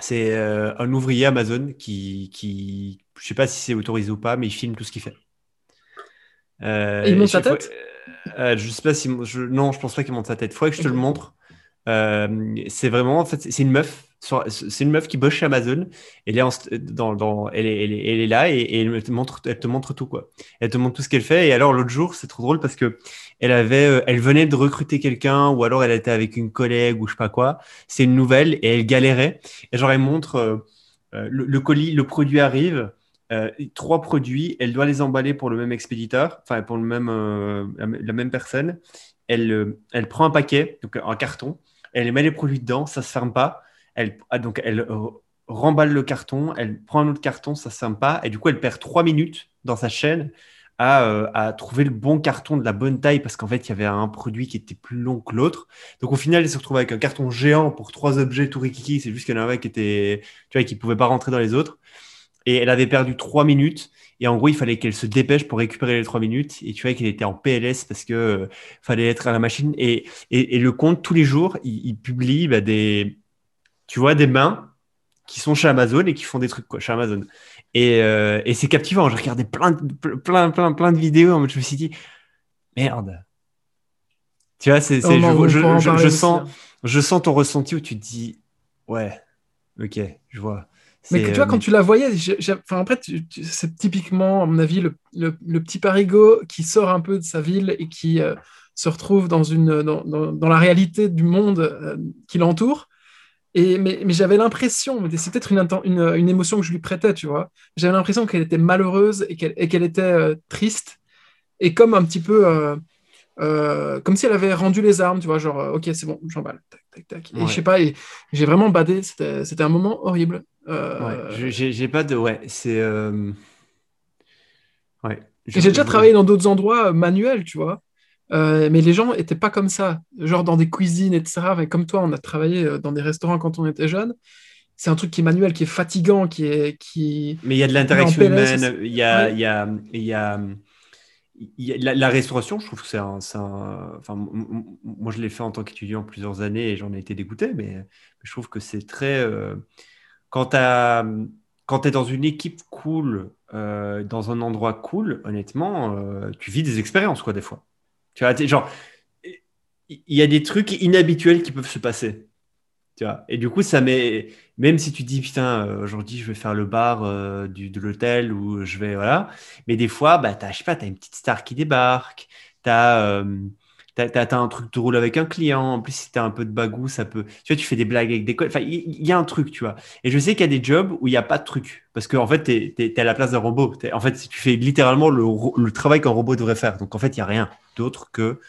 C'est euh, un ouvrier Amazon qui, qui, je sais pas si c'est autorisé ou pas, mais il filme tout ce qu'il fait. Euh, Et il monte sa tête? fois- euh, Je sais pas si, je, non, je pense pas qu'il monte sa tête. Faudrait que je te le montre. C'est vraiment, en fait, c'est une meuf. C'est une meuf qui bosse chez Amazon. Elle est, là et, elle te montre, tout quoi. Elle te montre tout ce qu'elle fait. Et alors l'autre jour, c'est trop drôle parce que euh, elle venait de recruter quelqu'un ou alors elle était avec une collègue ou je sais pas quoi. C'est une nouvelle et elle galérait. Et genre elle montre euh, euh, le, colis, le produit arrive. trois produits, elle doit les emballer pour le même expéditeur, enfin pour le même, la, même personne. Elle, elle prend un paquet, donc un carton, elle met les produits dedans, ça se ferme pas. Elle, ah, donc elle euh, remballe le carton, elle prend un autre carton, ça pas, et du coup elle perd trois minutes dans sa chaîne à, euh, à trouver le bon carton de la bonne taille parce qu'en fait il y avait un produit qui était plus long que l'autre. Donc au final elle se retrouve avec un carton géant pour trois objets tout rikiki, c'est juste qu'il y en avait qui était, tu vois, qui pouvait pas rentrer dans les autres. Et elle avait perdu trois minutes. Et en gros, il fallait qu'elle se dépêche pour récupérer les trois minutes. Et tu vois qu'elle était en PLS parce que euh, fallait être à la machine. Et, et, le compte, tous les jours, il, il publie bah, des, tu vois, des mains qui sont chez Amazon et qui font des trucs quoi, chez Amazon. Et, euh, et c'est captivant. J'ai regardé plein, de- plein, plein, plein de vidéos. En mode, je me suis dit, merde. Tu vois, c'est, non, je, je- je- je sens, hein. je sens ton ressenti où tu te dis, ouais, ok, je vois. Mais que, tu vois, euh, quand tu la voyais, j'ai- j'ai- enfin, après, tu- tu- c'est typiquement, à mon avis, le, le- le petit parigot qui sort un peu de sa ville et qui euh, se retrouve dans, une, dans, dans- dans la réalité du monde euh, qui l'entoure. Et, mais mais j'avais l'impression, c'est peut-être une, une, une émotion que je lui prêtais, tu vois. J'avais l'impression qu'elle était malheureuse et qu'elle était euh, triste. Et comme un petit peu, euh, euh, comme si elle avait rendu les armes, tu vois, genre, ok, c'est bon, j'emballe, tac, tac, tac. Et je sais pas, j'ai vraiment badé, c'était un moment horrible. Ouais, j'ai pas de. Ouais, c'est. Ouais. J'ai déjà travaillé dans d'autres endroits manuels, tu vois. Euh, mais les gens étaient pas comme ça, genre dans des cuisines, etc. Mais comme toi, on a travaillé euh, dans des restaurants quand on était jeune. C'est un truc qui est manuel, qui est fatigant, qui est qui. Mais il y a de l'interaction humaine, il y a, il y a, il y a, la, la restauration, je trouve que c'est un, enfin, moi je l'ai fait en tant qu'étudiant plusieurs années et j'en ai été dégoûté, mais, mais je trouve que c'est très, euh, quand tu es dans une équipe cool, euh, dans un endroit cool, honnêtement, euh, tu vis des expériences, quoi, des fois. Tu vois, genre, il y a des trucs inhabituels qui peuvent se passer. Tu vois. Et du coup, ça met, même si tu dis, putain, euh, aujourd'hui, je vais faire le bar euh, de l'hôtel ou je vais, voilà. Mais des fois, bah, t'as, je sais pas, t'as une petite star qui débarque, euh, t'as, un truc de roule avec un client. En plus, si t'as un peu de bagou, ça peut, tu vois, tu fais des blagues avec des collègues. Enfin, il y, a un truc, tu vois. Et je sais qu'il y a des jobs où il n'y a pas de truc. Parce qu'en fait, t'es, t'es à la place d'un robot. En fait, tu fais littéralement le, travail qu'un robot devrait faire. Donc, en fait, il n'y a rien d'autre que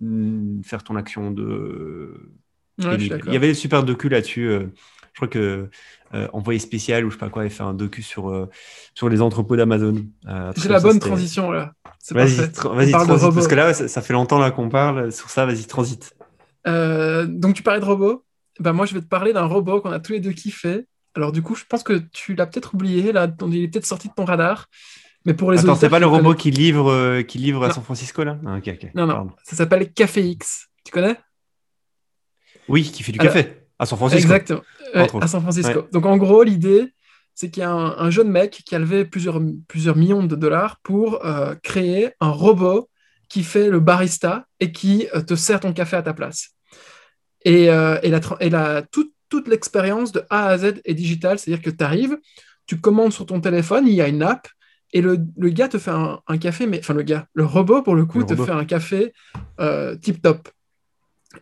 mm, faire ton action de, Ouais, il y avait des super docu là-dessus. euh, je crois que euh, Envoyé spécial ou je sais pas quoi, avait fait un docu sur, euh, sur les entrepôts d'Amazon. Euh, très la ça, bonne transition là. C'est Vas-y, tra- transite, robots. parce que là, ça, ça fait longtemps là qu'on parle sur ça. Vas-y, transite. Donc tu parlais de robots. Ben moi je vais te parler d'un robot qu'on a tous les deux kiffé. Alors du coup je pense que tu l'as peut-être oublié là, il est peut-être sorti de ton radar. Mais pour les Attends, c'est pas le robot qui livre, qui livre à. San Francisco là? Ah. Non non, pardon. ça s'appelle Café X. Tu connais? Oui, qui fait du Alors- café à San Francisco. Exactement. Ouais, à San Francisco. Donc en gros l'idée c'est qu'il y a un, jeune mec qui a levé plusieurs, plusieurs millions de dollars pour euh, créer un robot qui fait le barista et qui te sert ton café à ta place. Et, et, la, et la, toute, toute l'expérience de A à Z est digitale, c'est-à-dire que tu arrives, tu commandes sur ton téléphone, il y a une app, et le, le gars te fait un, café, mais enfin le gars, le robot pour le coup, te fait un café euh, tip top.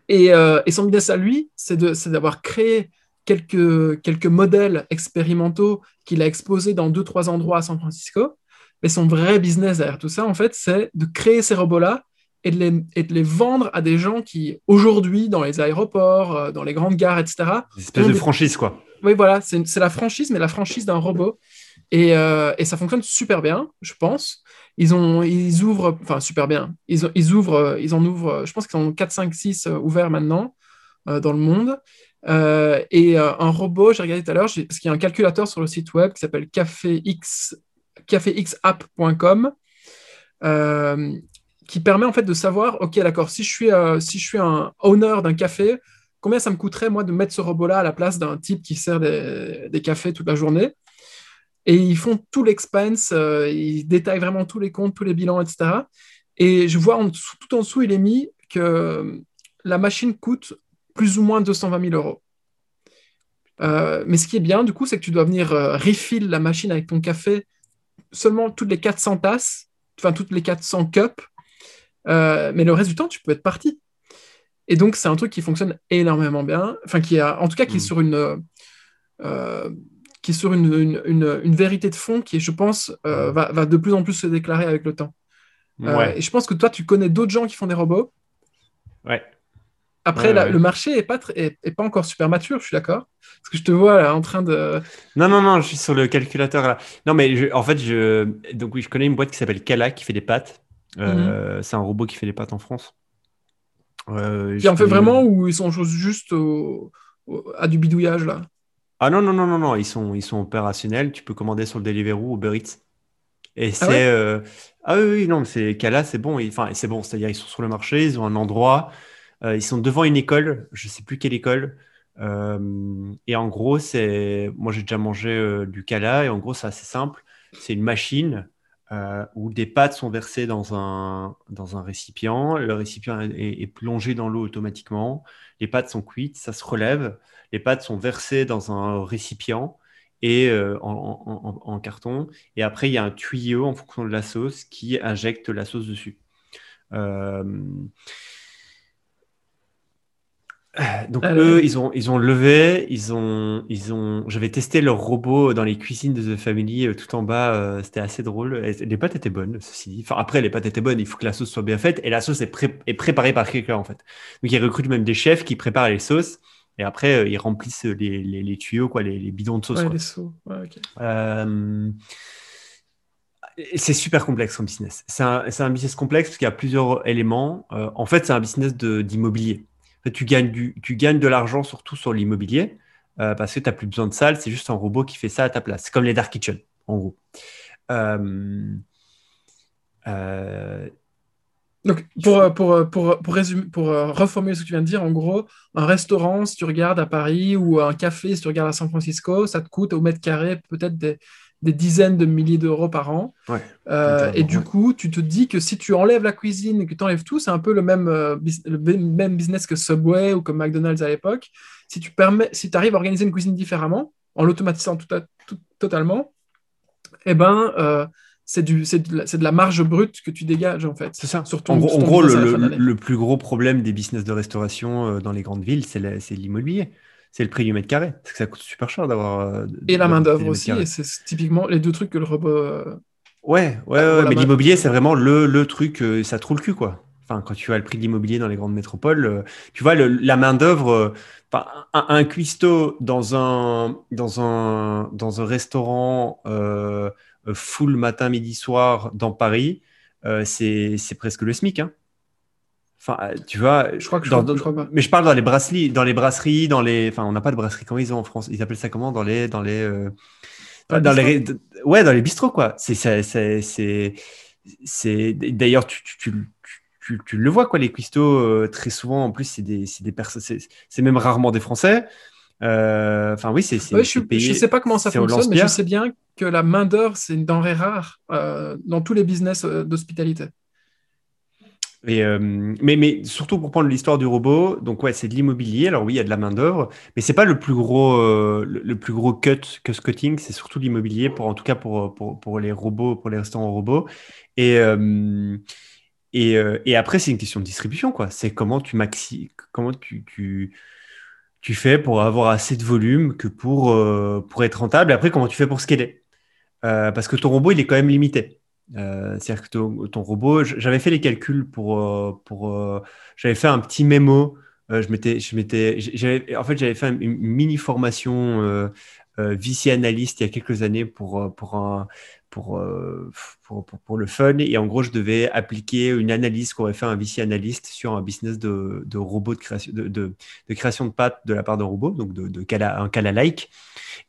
Et, euh, et, son business à lui, c'est d'avoir créé quelques, quelques modèles expérimentaux qu'il a exposés dans deux, trois endroits à San Francisco. Mais son vrai business derrière tout ça, en fait, c'est de créer ces robots-là et de, les, et de les vendre à des gens qui, aujourd'hui, dans les aéroports, euh, dans les grandes gares, etc. Une espèce de franchise, quoi. Oui, voilà, c'est la franchise, mais la franchise d'un robot. Et, euh, et, ça fonctionne super bien, je pense. Ils, ont, ils ouvrent, enfin super bien, ils, ils ouvrent, ils en ouvrent, je pense qu'ils en ont 4, 5, 6 ouverts maintenant euh, dans le monde. Euh, et un robot, j'ai regardé tout à l'heure, parce qu'il y a un calculateur sur le site web qui s'appelle caféx, caféxapp.com qui permet en fait de savoir, ok, d'accord, si je suis, si je suis un owner d'un café, combien ça me coûterait moi de mettre ce robot-là à la place d'un type qui sert des, cafés toute la journée? Et ils font tout l'expense, euh, ils détaillent vraiment tous les comptes, tous les bilans, etc. Et je vois tout en dessous, il est mis que la machine coûte plus ou moins 220 000 euros. Euh, mais ce qui est bien, du coup, c'est que tu dois venir euh, refill la machine avec ton café seulement toutes les 400 tasses, enfin toutes les 400 cups. mais le reste du temps, tu peux être parti. Et donc, c'est un truc qui fonctionne énormément bien. Enfin, qui est, en tout cas, qui est sur une qui est sur une, une, une, vérité de fond qui, je pense, euh, va, va, de plus en plus se déclarer avec le temps. Euh, et je pense que toi, tu connais d'autres gens qui font des robots. Ouais. Après, le marché n'est pas, est, pas encore super mature, je suis d'accord. Parce que je te vois là en train de. Non, non, non, je suis sur le calculateur là. Non, mais en fait, je... Donc, oui, je connais une boîte qui s'appelle Kala qui fait des pâtes. Euh, mhm. C'est un robot qui fait des pâtes en France. Euh, qui en fait vraiment ou ils sont juste à du bidouillage là? Ah non, non, non, non, non, ils sont, ils sont opérationnels. Tu peux commander sur le Deliveroo ou Uber Eats. Et ah c'est. Euh, ah, oui, oui, non, c'est Kala, c'est bon. Enfin, c'est bon, c'est-à-dire ils sont sur le marché, ils ont un endroit, ils sont devant une école, je sais plus quelle école. Euh, et en gros, c'est. Moi, j'ai déjà mangé du Kala, et en gros, c'est assez simple. C'est une machine où des pâtes sont versées dans un, dans un récipient. Le récipient est, plongé dans l'eau automatiquement. Les pâtes sont cuites, ça se relève les pâtes sont versées dans un récipient et euh, en, carton. Et après, il y a un tuyau en fonction de la sauce qui injecte la sauce dessus. Euh, donc ah eux, ils ont, ils ont levé, ils ont, ils ont. J'avais testé leur robot dans les cuisines de The Family euh, tout en bas. C'était assez drôle. les pâtes étaient bonnes, ceci dit. Enfin après, les pâtes étaient bonnes. Il faut que la sauce soit bien faite et la sauce est, est préparée par quelqu'un en fait. Donc ils recrutent même des chefs qui préparent les sauces et après, euh, ils remplissent les, les, tuyaux, quoi, les, bidons de sauce. Ouais, les seaux. Euh, c'est super complexe comme business. C'est un, un, business complexe parce qu'il y a plusieurs éléments. Euh, en fait, c'est un business d'immobilier. Tu, gagnes du, tu gagnes de l'argent surtout sur l'immobilier parce que tu n'as plus besoin de salle. C'est juste un robot qui fait ça à ta place. C'est comme les Dark Kitchen, en gros. Euh, donc, pour, euh, pour, euh, pour, pour, résumer, pour euh, reformuler ce que tu viens de dire, en gros, un restaurant, si tu regardes à Paris, ou un café, si tu regardes à San Francisco, ça te coûte au mètre carré peut-être des, des, dizaines de milliers d'euros par an. et du coup, tu te dis que si tu enlèves la cuisine et que tu enlèves tout, c'est un peu le même, le même business que Subway ou comme McDonald's à l'époque. Si tu permets, si arrives à organiser une cuisine différemment, en l'automatisant tout, totalement, eh ben, c'est de, la marge brute que tu dégages en fait. C'est ça. Surtout en gros, le, plus gros problème des business de restauration euh, dans les grandes villes, c'est l'immobilier. C'est le prix du mètre carré. Parce que ça coûte super cher d'avoir. Euh, et la main-d'œuvre aussi. Et c'est typiquement les deux trucs que le robot. Euh, ouais, ouais, mais l'immobilier, c'est vraiment le, truc, ça trouve le cul, quoi. Enfin, quand tu vois le prix de l'immobilier dans les grandes métropoles, tu vois, la main-d'œuvre, un, un, cuistot dans un, dans un, dans un restaurant euh, full matin, midi, soir dans Paris, euh, c'est presque le SMIC. Hein. Enfin, euh, tu vois, je crois que je, mais je parle dans les brasseries, dans les brasseries, dans les, enfin, on n'a pas de brasserie. Comment ils ont en France Ils appellent ça comment? Dans les, dans les, dans, les, ouais, dans les bistrots quoi. C'est, c'est, c'est, d'ailleurs tu, tu, tu, tu, le vois quoi, les cuistots très souvent en plus c'est des, c'est des personnes, c'est même rarement des Français. Euh, Enfin, oui, c'est. c'est- Ouais, c'est je payé- ne sais pas comment ça c'est fonctionne, mais je sais bien que la main-d'œuvre, c'est une denrée rare euh, dans tous les business euh, d'hospitalité. Et, euh, mais, mais surtout pour prendre l'histoire du robot, donc ouais, c'est de l'immobilier. Alors oui, il y a de la main-d'œuvre, mais c'est pas le plus gros, euh, le, plus gros cut que ce cutting, c'est surtout l'immobilier pour, en tout cas pour, pour, pour les robots, pour les restaurants robots. Et, euh, et, euh, et après, c'est une question de distribution, quoi. C'est comment tu maxi, comment tu, tu, tu fais pour avoir assez de volume que pour, pour être rentable. Et après, comment tu fais pour scaler? Parce que ton robot, il est quand même limité. Euh, c'est-à-dire que ton, robot, j'avais fait les calculs pour, euh, pour euh, j'avais fait un petit mémo. euh, je m'étais, je m'étais, en fait, j'avais fait une mini formation euh, euh, VC analyst il y a quelques années pour, pour, pour, pour, pour, le fun. Et en gros, je devais appliquer une analyse qu'aurait fait un VC analyst sur un business de, de robot de création de, de, création de pâtes de la part d'un robot, donc de, Kala- un Kala-like.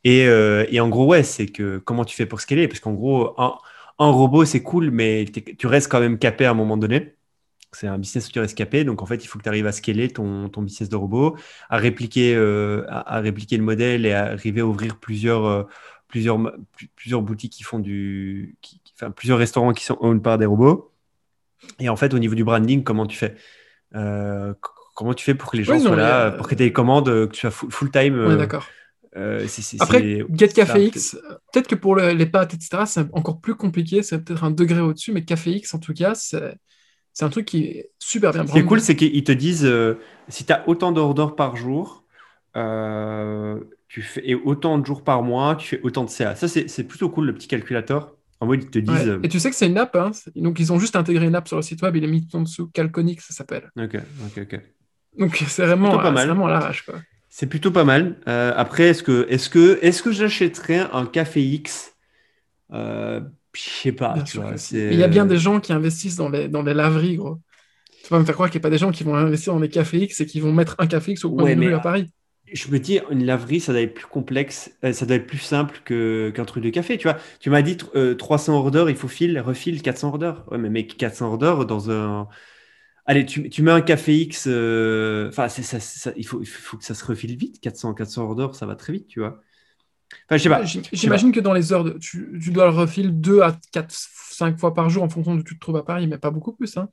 Et, euh, et en gros, ouais, c'est que comment tu fais pour scaler? Parce qu'en gros, un, un robot, c'est cool, mais t'es- tu restes quand même capé à un moment donné. C'est un business où tu restes capé, donc en fait, il faut que tu arrives à scaler ton, ton business de robot, à répliquer, euh, à, à répliquer le modèle et à arriver à ouvrir plusieurs, euh, plusieurs, plusieurs boutiques qui font du, qui- qui- enfin, plusieurs restaurants qui sont owned par des robots. Et en fait, au niveau du branding, comment tu fais? Euh, comment tu fais pour que les gens Oui, non, soient là, pour que tu aies des commandes, que tu sois full, full time? Est euh, Après, Get Café X, peut-être que pour le- les pâtes, etc., c'est encore plus compliqué, c'est peut-être un degré au-dessus, mais Café X, en tout cas, c'est un truc qui est super bien Ce qui est cool, c'est qu'ils te disent euh, si tu as autant d'ordres par jour, euh, tu fais, et autant de jours par mois, tu fais autant de CA. Ça, c'est plutôt cool, le petit calculateur. En mode, ils te disent. Et tu sais que c'est une app, hein. donc ils ont juste intégré une app sur le site web, il est mis en dessous, Calconic, ça s'appelle. Ok, ok, ok. Donc c'est vraiment, pas mal. vraiment à l'arrache, quoi. C'est plutôt pas mal. Euh, après, est-ce que, est-ce que, est-ce que j'achèterais un Café X? Euh, Je sais pas. Il y a bien des gens qui investissent dans les, dans les laveries, gros. Tu vas me faire croire qu'il n'y a pas des gens qui vont investir dans des cafés X et qui vont mettre un café X au coin Ouais, rue à Paris. Je me dis, une laverie, ça doit être plus complexe, euh, ça doit être plus simple que, qu'un truc de café. Tu vois, tu m'as dit euh, 300 orders, il faut fil, refil 400 orders. Ouais, mais mec, 400 orders dans un. Allez, tu, tu mets un café X, euh, enfin, il faut, il faut que ça se refile vite. 400, 400 orders, ça va très vite, tu vois. Enfin, je sais pas. J'imagine que dans les heures, de- tu, tu dois le refiler 2 à 4, 5 fois par jour en fonction de où tu te trouves à Paris, mais pas beaucoup plus. Hein.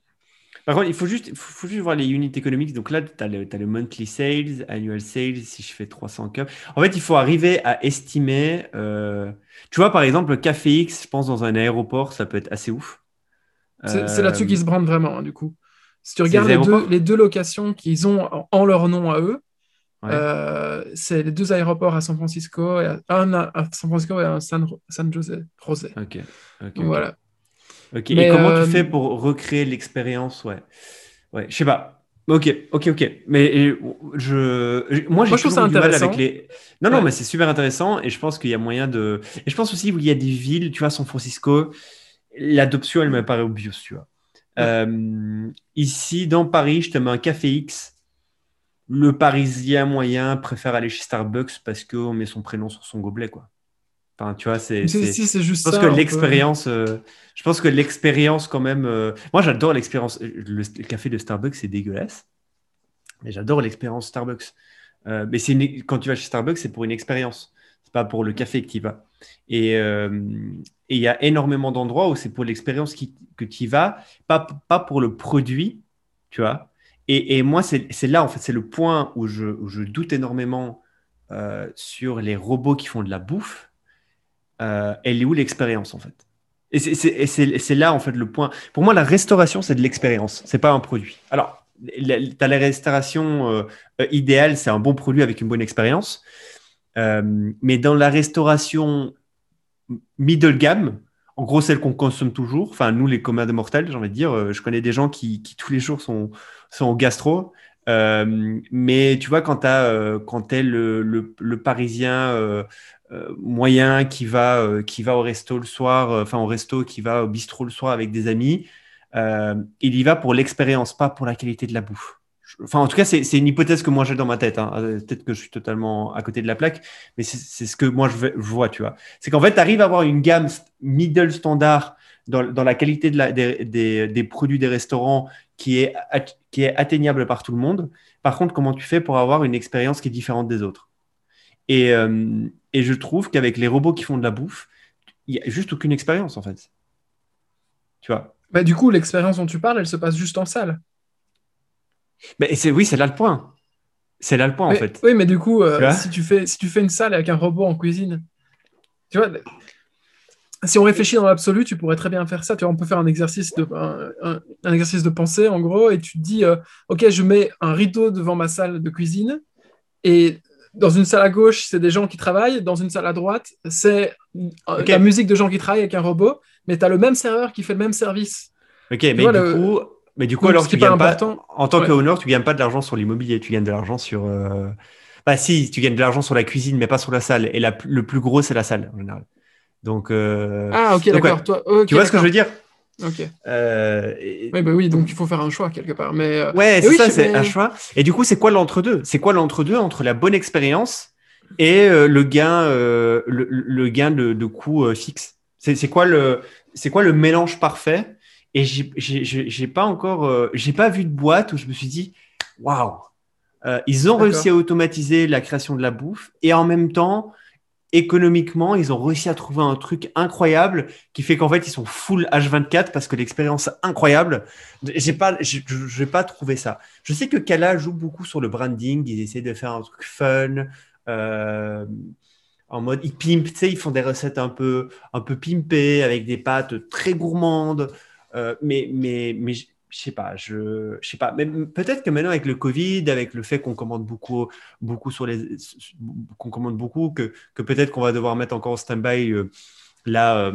Par contre, il faut juste, faut, faut juste voir les unit economics. Donc là, tu as le, monthly sales, annual sales, si je fais 300 cups. En fait, il faut arriver à estimer. euh, Tu vois, par exemple, le Café X, je pense, dans un aéroport, ça peut être assez ouf. C'est c'est là-dessus Euh, qu'ils se brandent vraiment, hein, du coup. Si tu regardes les deux, aéroports les deux locations qu'ils ont en, en leur nom à eux, ouais. euh, c'est les deux aéroports à San Francisco, et à- un à, San Francisco et un à San, San Jose. José. Ok. ok, Donc ok. voilà. Ok. Mais, Et comment euh, tu fais pour recréer l'expérience Ouais. Ouais. Je sais pas. Ok, ok, ok. Mais je, moi, j'ai Moi, je trouve toujours ça du mal avec les. Non, non, Ouais. mais c'est super intéressant et je pense qu'il y a moyen de. Et je pense aussi où il y a des villes, tu vois, San Francisco, l'adoption, elle me paraît obvious, tu vois. Euh, ici, dans Paris, je te mets un café X. Le Parisien moyen préfère aller chez Starbucks parce qu'on met son prénom sur son gobelet, quoi. Enfin, tu vois, c'est. Si, c'est- si, juste je pense ça. que l'expérience, euh, je pense que l'expérience quand même. euh, Moi, j'adore l'expérience. Le, le café de Starbucks, c'est dégueulasse, mais j'adore l'expérience Starbucks. Mais c'est une- quand tu vas chez Starbucks, c'est pour une expérience. C'est pas pour le café que tu y vas. Et euh, et il y a énormément d'endroits où c'est pour l'expérience que tu y vas, pas pas pour le produit, tu vois. Et, et moi, c'est là en fait, c'est le point où je, je doute énormément euh, sur les robots qui font de la bouffe euh, elle est où l'expérience en fait? Et c'est- là en fait le point. Pour moi, la restauration, c'est de l'expérience, c'est pas un produit. Alors, tu as la restauration euh, euh, idéale, c'est un bon produit avec une bonne expérience. Mais dans la restauration middle gamme, en gros celle qu'on consomme toujours, enfin nous les communs des mortels, j'ai envie de dire, euh, je connais des gens qui, qui tous les jours sont, sont au gastro. Euh, mais tu vois, quand tu quand t'es le, le, parisien euh, euh, moyen qui va, euh, qui va au resto le soir, euh, enfin au resto, qui va au bistrot le soir avec des amis, euh, il y va pour l'expérience, pas pour la qualité de la bouffe. Enfin, en tout cas, c'est une hypothèse que moi j'ai dans ma tête. hein. Euh, Peut-être que je suis totalement à côté de la plaque, mais c'est ce que moi je, vois, tu vois. C'est qu'en fait, tu arrives à avoir une gamme middle standard dans, la qualité des, produits des restaurants qui est, qui est atteignable par tout le monde. Par contre, comment tu fais pour avoir une expérience qui est différente des autres? Et, euh, et je trouve qu'avec les robots qui font de la bouffe, il n'y a juste aucune expérience en fait. Tu vois? Bah, du coup, l'expérience dont tu parles, elle se passe juste en salle. Mais c'est, Oui, c'est là le point. C'est là le point en fait. Oui, mais du coup, euh, Tu si, tu fais, si tu fais une salle avec un robot en cuisine, tu vois, si on réfléchit dans l'absolu, tu pourrais très bien faire ça. Tu vois, on peut faire un exercice de, un, un- un exercice de pensée, en gros, et tu te dis, euh, OK, je mets un rideau devant ma salle de cuisine, et dans une salle à gauche, c'est des gens qui travaillent, dans une salle à droite, c'est euh, la musique de gens qui travaillent avec un robot, mais tu as le même serveur qui fait le même service. Ok, mais, vois, du le- coup, mais du coup, Donc, alors tu pas gagnes pas, important- en tant Ouais. qu'owner, tu gagnes pas de l'argent sur l'immobilier, tu gagnes de l'argent sur. euh, Bah si, tu gagnes de l'argent sur la cuisine, mais pas sur la salle. Et la, le plus gros, c'est la salle en général. Donc, euh, Ah, OK, d'accord. ouais. Tu vois ce que je veux dire? OK. Euh, et- Oui, bah oui, donc il faut faire un choix quelque part. Mais, euh, Ouais, c'est oui, ça, c'est mais- un choix. Et du coup, c'est quoi l'entre-deux? C'est quoi l'entre-deux entre la bonne expérience et euh, le gain, euh, le, le gain de, de coût fixe? C'est c'est quoi le, c'est quoi le mélange parfait Et j'ai- j'ai j'ai- j'ai pas encore, euh, j'ai pas vu de boîte où je me suis dit, waouh, Euh, ils ont réussi à automatiser la création de la bouffe et en même temps, économiquement, ils ont réussi à trouver un truc incroyable qui fait qu'en fait, ils sont full H24 parce que l'expérience incroyable. J'ai pas, vais pas trouvé ça. Je sais que Kala joue beaucoup sur le branding. Ils essaient de faire un truc fun. euh, en mode, ils pimpent, tu sais, ils font des recettes un peu, un peu pimpées avec des pâtes très gourmandes. Euh, mais, mais, mais je sais pas, je, je sais pas. Mais peut-être que maintenant avec le Covid, avec le fait qu'on commande beaucoup, beaucoup sur les, qu'on commande beaucoup, que, que peut-être qu'on va devoir mettre encore en stand-by euh, la, euh,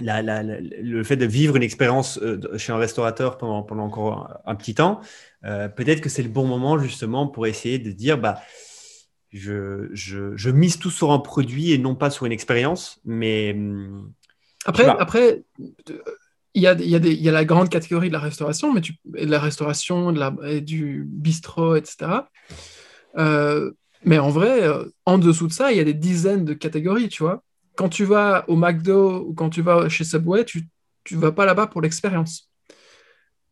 la- la- la- le fait de vivre une expérience euh, chez un restaurateur pendant, pendant encore un, un petit temps, peut-être que c'est le bon moment justement pour essayer de dire bah, je, je, je mise tout sur un produit et non pas sur une expérience. Mais hum, Après, après, il y a, il y, a des- il y a la grande catégorie de la restauration, mais tu, de la restauration, de la, et du bistrot, etc. Euh, mais en vrai, euh, en dessous de ça, il y a des dizaines de catégories, tu vois. Quand tu vas au McDo ou quand tu vas chez Subway, tu tu vas pas là-bas pour l'expérience.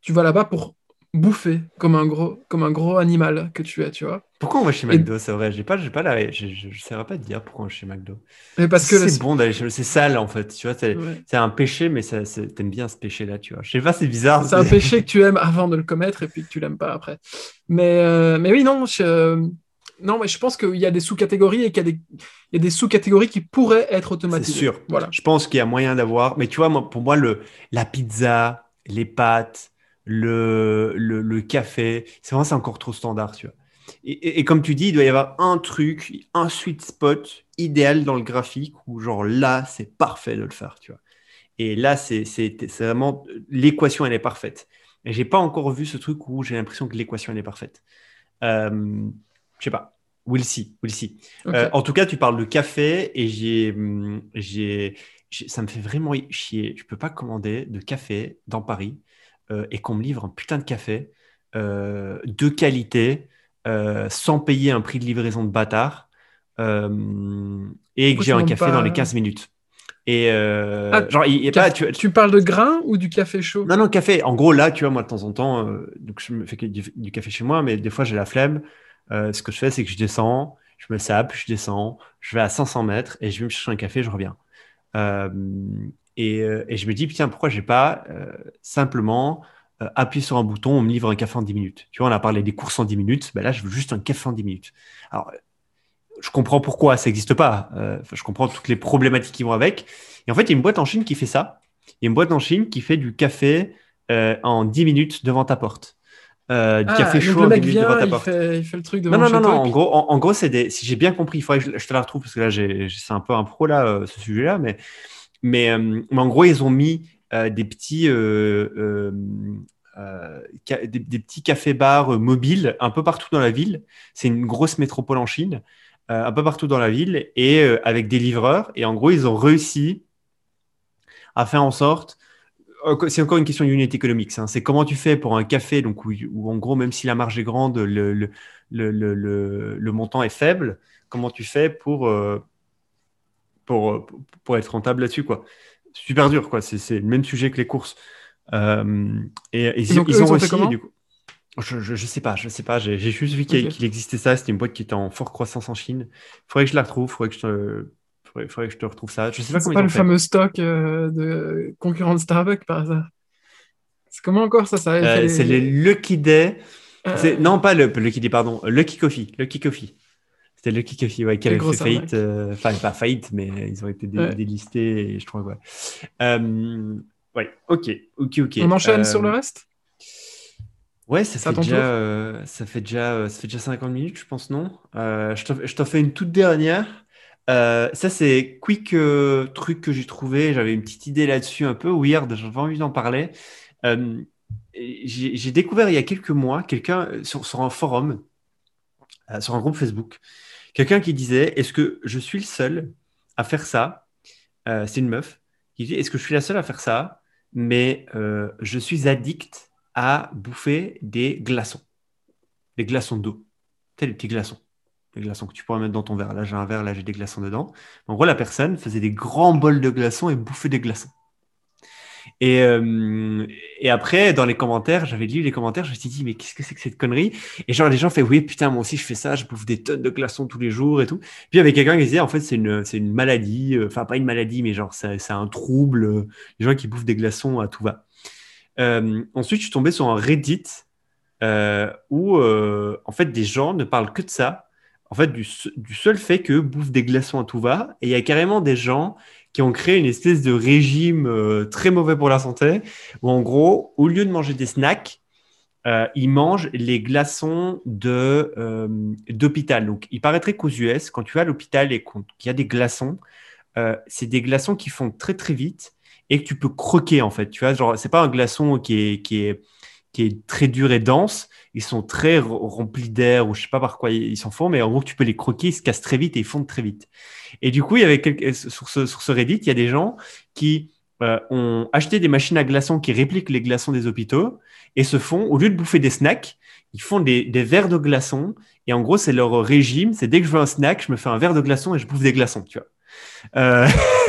Tu vas là-bas pour bouffer comme un gros, comme un gros animal que tu es, tu vois. pourquoi on va chez Et- McDo C'est vrai, j'ai pas, j'ai pas la, je, je, je saurais pas te dire pourquoi on va chez McDo. Mais parce que c'est bon d'aller chez, c'est sale en fait. Tu vois, c'est, Ouais. c'est un péché, mais ça, c'est- t'aimes bien ce péché-là, tu vois. Je sais pas, c'est bizarre. C'est un péché (laughs) que tu aimes avant de le commettre et puis que tu l'aimes pas après. Mais, euh, mais oui, non, je, non, mais je pense qu'il y a des sous-catégories et qu'il y a des, il y a des sous-catégories qui pourraient être C'est automatisées. sûr. Voilà. Je pense qu'il y a moyen d'avoir. Mais tu vois, moi, pour moi, le, la pizza, les pâtes, le, le, le café, c'est vraiment c'est encore trop standard, tu vois. Et, et- et comme tu dis, il doit y avoir un truc, un sweet spot idéal dans le graphique où, genre, là, c'est parfait de le faire, tu vois. Et là, c'est vraiment l'équation, elle est parfaite. Et j'ai pas encore vu ce truc où j'ai l'impression que l'équation, elle est parfaite. Euh, je sais pas. We'll see, we'll see. Euh, en tout cas, tu parles de café et j'ai, hum, j'ai, ça me fait vraiment chier. Je peux pas commander de café dans Paris et qu'on me livre un putain de café euh, de qualité euh, sans payer un prix de livraison de bâtard euh, et que j'ai un café pas- dans les 15 minutes. Et euh, Ah, genre, il pas, tu, tu parles de grain ou du café chaud? Non, non, café. En gros, là, tu vois, moi, de temps en temps, euh, donc je me fais du, du café chez moi, mais des fois, j'ai la flemme. Euh, ce que je fais, c'est que je descends, je me sape, je descends, je vais à 500 mètres et je vais me chercher un café, je reviens. Euh, et, et je me dis, putain, pourquoi j'ai pas euh, simplement euh, appuyé sur un bouton, on me livre un café en 10 minutes. Tu vois, on a parlé des courses en 10 minutes, ben là, je veux juste un café en 10 minutes. Alors, je comprends pourquoi ça n'existe pas. Euh, je comprends toutes les problématiques qui vont avec. Et en fait, il y a une boîte en Chine qui fait ça. Il y a une boîte en Chine qui fait du café en 10 minutes devant ta porte. Euh, du Ah, café donc chaud le en 10 mec minutes devant vient, ta il porte. fait, il fait le truc devant Non, non, non, non. En gros, en, en gros c'est des. Si j'ai bien compris, il faudrait que je, je te la retrouve parce que là, c'est un peu un pro là, euh, ce sujet-là. Mais, mais, euh, mais en gros, ils ont mis euh, des petits. euh, des, petits cafés-bars mobiles un peu partout dans la ville. C'est une grosse métropole en Chine, un peu partout dans la ville, et avec des livreurs. Et en gros, ils ont réussi à faire en sorte. C'est encore une question de unit economics. hein. C'est comment tu fais pour un café, donc où, en gros, même si la marge est grande, le, le, le, le, montant est faible. Comment tu fais pour, pour, pour être rentable là-dessus, quoi. Super dur, quoi. C'est c'est le même sujet que les courses. Euh, et, et ils, donc, ils ont ont réussi, du coup. Je, je, je sais pas, je sais pas. J'ai juste vu qu'il existait ça. C'était une boîte qui était en forte croissance en Chine. Faudrait que je la retrouve. Faudrait que je te, faudrait, faudrait que je te retrouve ça. Je sais pas C'est pas le fait. fameux stock euh, de concurrent de Starbucks par hasard? C'est comment encore ça, ça Euh, les- c'est les Lucky Day. Non, pas le Lucky Day, pardon. Lucky Coffee. Lucky Coffee. C'était Lucky Coffee, ouais, qui avait fait faillite. euh, Enfin, pas faillite, mais ils ont été dé- Ouais. délistés, et je crois, ouais. Euh, ouais, ok, ok, ok. On enchaîne Euh, sur le reste? Ouais, ça fait, déjà, euh, ça, fait déjà, euh, ça fait déjà 50 minutes, je pense, non? Euh, je t'en fais une toute dernière. Euh, ça, c'est quick euh, truc que j'ai trouvé. J'avais une petite idée là-dessus, un peu weird. J'avais envie d'en parler. Euh, j'ai découvert il y a quelques mois quelqu'un euh, sur, sur un forum, euh, sur un groupe Facebook, quelqu'un qui disait, Est-ce que je suis le seul à faire ça? Euh, c'est une meuf qui dit, Est-ce que je suis la seule à faire ça? Mais euh, je suis addict à bouffer des glaçons, des glaçons d'eau. Tu sais, les petits glaçons. Des glaçons que tu pourrais mettre dans ton verre. Là, j'ai un verre, là, j'ai des glaçons dedans. En gros, la personne faisait des grands bols de glaçons et bouffait des glaçons. Et, euh, et après, dans les commentaires, j'avais lu les commentaires, je me suis dit, mais qu'est-ce que c'est que cette connerie? Et genre, les gens font, oui, putain, moi aussi, je fais ça, je bouffe des tonnes de glaçons tous les jours et tout. Puis il y avait quelqu'un qui disait, en fait, c'est une, une maladie, euh, enfin, pas une maladie, mais genre, c'est un trouble, euh, les gens qui bouffent des glaçons à tout va. Ensuite, je suis tombé sur un Reddit où, en fait, des gens ne parlent que de ça, en fait, du, du seul fait que bouffent des glaçons à tout va. Et il y a carrément des gens qui ont créé une espèce de régime euh, très mauvais pour la santé, où en gros, au lieu de manger des snacks, euh, ils mangent les glaçons euh, d'hôpital. Donc, il paraîtrait qu'aux US, quand tu vas à l'hôpital et qu'il y a des glaçons, c'est des glaçons qui font très très vite et que tu peux croquer en fait. Tu vois, genre, c'est pas un glaçon qui est, très dur et dense. Ils sont très remplis d'air ou je sais pas par quoi ils s'en font, mais en gros, tu peux les croquer, ils se cassent très vite et ils fondent très vite. Et du coup, il y avait quelques- sur, ce, sur ce Reddit, il y a des gens qui euh, ont acheté des machines à glaçons qui répliquent les glaçons des hôpitaux et se font, au lieu de bouffer des snacks, ils font des, des verres de glaçons. Et en gros, c'est leur régime. C'est dès que je veux un snack, je me fais un verre de glaçons et je bouffe des glaçons, tu vois. Euh, (laughs)